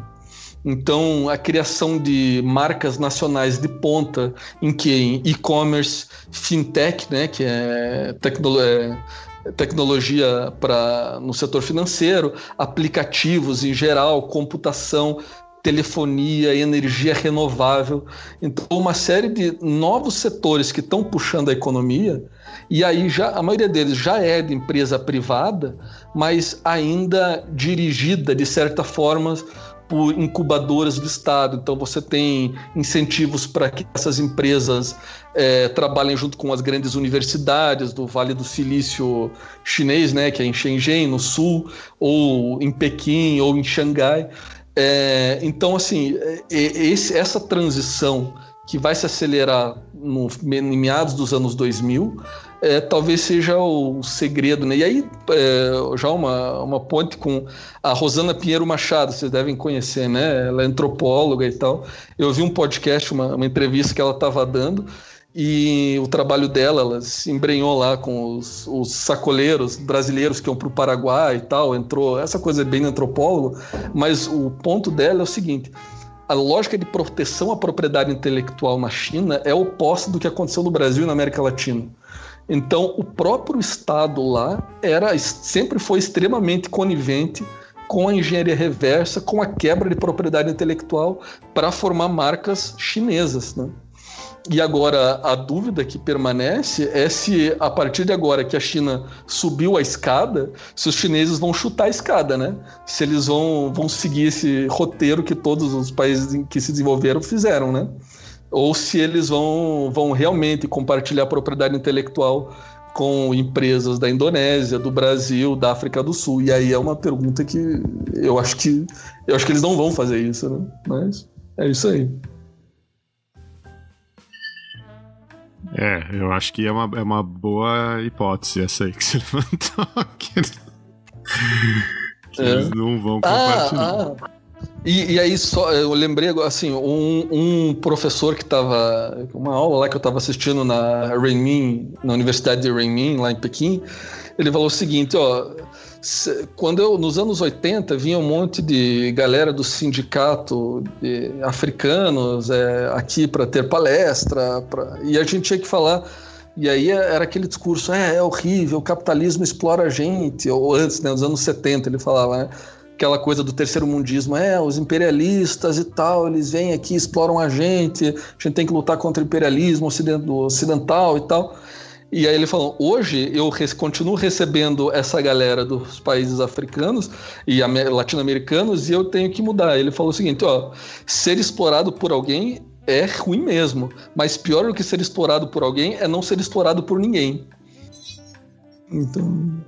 Então, a criação de marcas nacionais de ponta, em que e-commerce, fintech, né, que é, tecno é tecnologia para no setor financeiro, aplicativos em geral, computação, telefonia, energia renovável. Então, uma série de novos setores que estão puxando a economia e aí já a maioria deles já é de empresa privada, mas ainda dirigida de certa forma por incubadoras do Estado. Então você tem incentivos para que essas empresas é, trabalhem junto com as grandes universidades do Vale do Silício chinês, né, que é em Shenzhen, no sul, ou em Pequim, ou em Xangai. É, então, assim, é, esse, essa transição que vai se acelerar no, em meados dos anos 2000, é, talvez seja o segredo, né? E aí, é, já uma, uma ponte com a Rosana Pinheiro Machado, vocês devem conhecer, né? Ela é antropóloga e tal. Eu vi um podcast, uma, uma entrevista que ela estava dando, e o trabalho dela, ela se embrenhou lá com os, os sacoleiros brasileiros que iam para o Paraguai e tal, entrou, essa coisa é bem antropólogo, mas o ponto dela é o seguinte, a lógica de proteção à propriedade intelectual na China é oposta do que aconteceu no Brasil e na América Latina. Então, o próprio Estado lá era sempre foi extremamente conivente com a engenharia reversa, com a quebra de propriedade intelectual para formar marcas chinesas, né? E agora a dúvida que permanece é se a partir de agora que a China subiu a escada, se os chineses vão chutar a escada, né? Se eles vão, vão seguir esse roteiro que todos os países que se desenvolveram fizeram, né? ou se eles vão, vão realmente compartilhar propriedade intelectual com empresas da Indonésia, do Brasil, da África do Sul. E aí é uma pergunta que eu acho que eu acho que eles não vão fazer isso, né? Mas é isso aí. É, eu acho que é uma, é uma boa hipótese essa aí que você levantou. que, que é. eles não vão compartilhar. Ah, ah. E, e, aí só eu lembrei assim um, um professor que estava uma aula lá que eu estava assistindo na Renmin na Universidade de Renmin lá em Pequim ele falou o seguinte ó quando eu nos anos 80 vinha um monte de galera do sindicato africanos é, aqui para ter palestra pra, e a gente tinha que falar e aí era aquele discurso é, é horrível o capitalismo explora a gente ou antes né nos anos 70 ele falava né? aquela coisa do terceiro mundismo, é, os imperialistas e tal, eles vêm aqui, exploram a gente, a gente tem que lutar contra o imperialismo ocidental e tal. E aí ele falou: hoje eu continuo recebendo essa galera dos países africanos e latino-americanos e eu tenho que mudar. Ele falou o seguinte: ó, ser explorado por alguém é ruim mesmo, mas pior do que ser explorado por alguém é não ser explorado por ninguém. Então.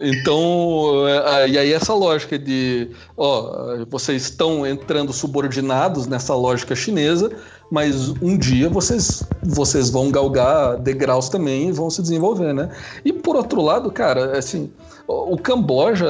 Então, é, e aí essa lógica de, ó, vocês estão entrando subordinados nessa lógica chinesa, mas um dia vocês, vocês vão galgar degraus também e vão se desenvolver, né? E por outro lado, cara, assim, o Camboja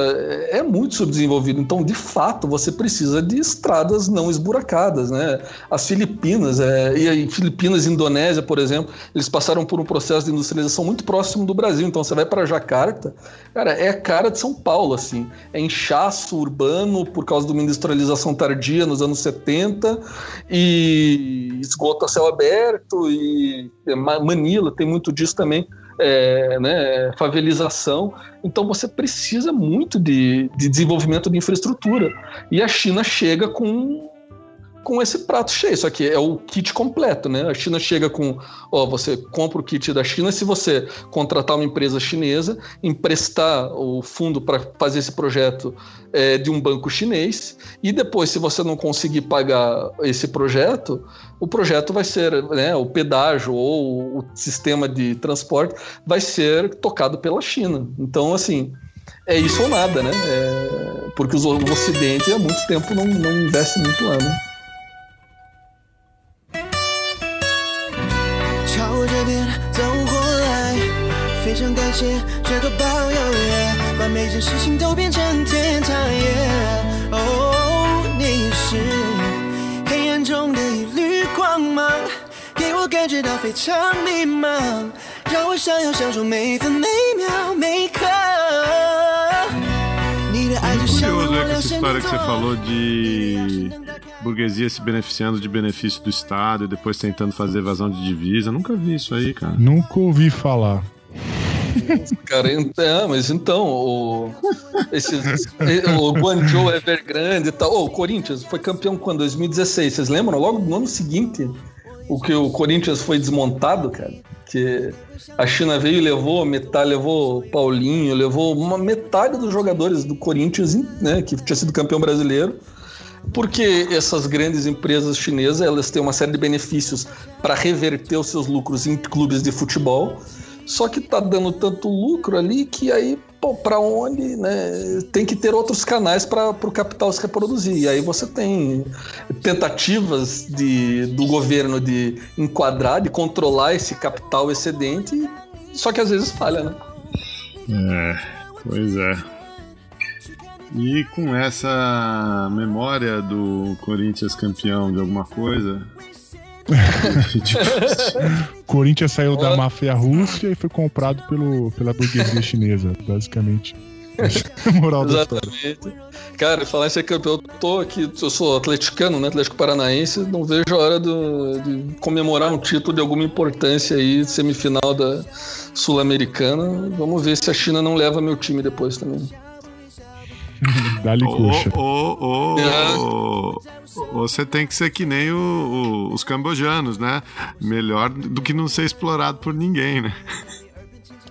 é muito subdesenvolvido, então de fato você precisa de estradas não esburacadas, né? As Filipinas, é, e aí Filipinas Indonésia, por exemplo, eles passaram por um processo de industrialização muito próximo do Brasil, então você vai para Jacarta, cara, é a cara de São Paulo, assim, é inchaço urbano por causa de uma industrialização tardia nos anos 70 e esgoto a céu aberto e Manila tem muito disso também é, né, favelização. Então você precisa muito de, de desenvolvimento de infraestrutura. E a China chega com com esse prato cheio. Só que é o kit completo, né? A China chega com, ó, você compra o kit da China se você contratar uma empresa chinesa, emprestar o fundo para fazer esse projeto é, de um banco chinês e depois, se você não conseguir pagar esse projeto, o projeto vai ser, né, o pedágio ou o sistema de transporte vai ser tocado pela China. Então, assim, é isso ou nada, né? É, porque o Ocidente há muito tempo não, não investe muito lá, né? 感谢这个保佑，把每件事情都变成天堂。哦，你是黑暗中的一缕光芒，给我感觉到非常迷茫，让我想要享受每分每秒每刻。Curioso é que essa história que você falou de burguesia se beneficiando de benefício do Estado e depois tentando fazer evasão de divisa. Nunca vi isso aí, cara. Nunca ouvi falar. Cara, é, mas então, o, esse, o Guangzhou Evergrande e tal. Oh, o Corinthians foi campeão quando? 2016. Vocês lembram? Logo no ano seguinte, o que o Corinthians foi desmontado, cara. Que a China veio e levou metade, levou Paulinho, levou uma metade dos jogadores do Corinthians, né, que tinha sido campeão brasileiro porque essas grandes empresas chinesas elas têm uma série de benefícios para reverter os seus lucros em clubes de futebol só que tá dando tanto lucro ali que aí, pô, pra onde, né? Tem que ter outros canais para o capital se reproduzir. E aí você tem tentativas de, do governo de enquadrar, de controlar esse capital excedente só que às vezes falha, né? É, pois é. E com essa memória do Corinthians campeão de alguma coisa. Corinthians saiu da máfia russa e foi comprado pelo, pela burguesia chinesa, basicamente. Moral da história. Exatamente. Cara, falar em ser campeão, eu tô aqui, eu sou atleticano, né? Atlético Paranaense, não vejo a hora do- de comemorar um título de alguma importância aí, semifinal da Sul-Americana. Vamos ver se a China não leva meu time depois também. Dá-lhe. Ou, você tem que ser que nem o, o, os cambojanos, né? Melhor do que não ser explorado por ninguém, né?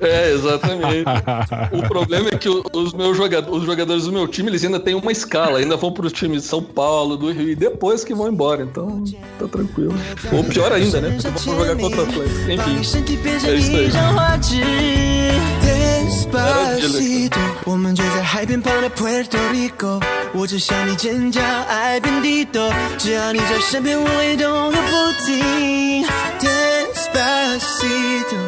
É, exatamente. o problema é que os meus jogadores, os jogadores do meu time, eles ainda têm uma escala, ainda vão para os times de São Paulo, do Rio, e depois que vão embora, então tá tranquilo. Ou pior ainda, né? Porque vão jogar contra o Atlético. Enfim, é isso aí. 张画纸。Despacito，我们就在海边旁的 Puerto Rico，我只想你尖叫，爱遍地多，只要你在身边，我会动个不停。Despacito，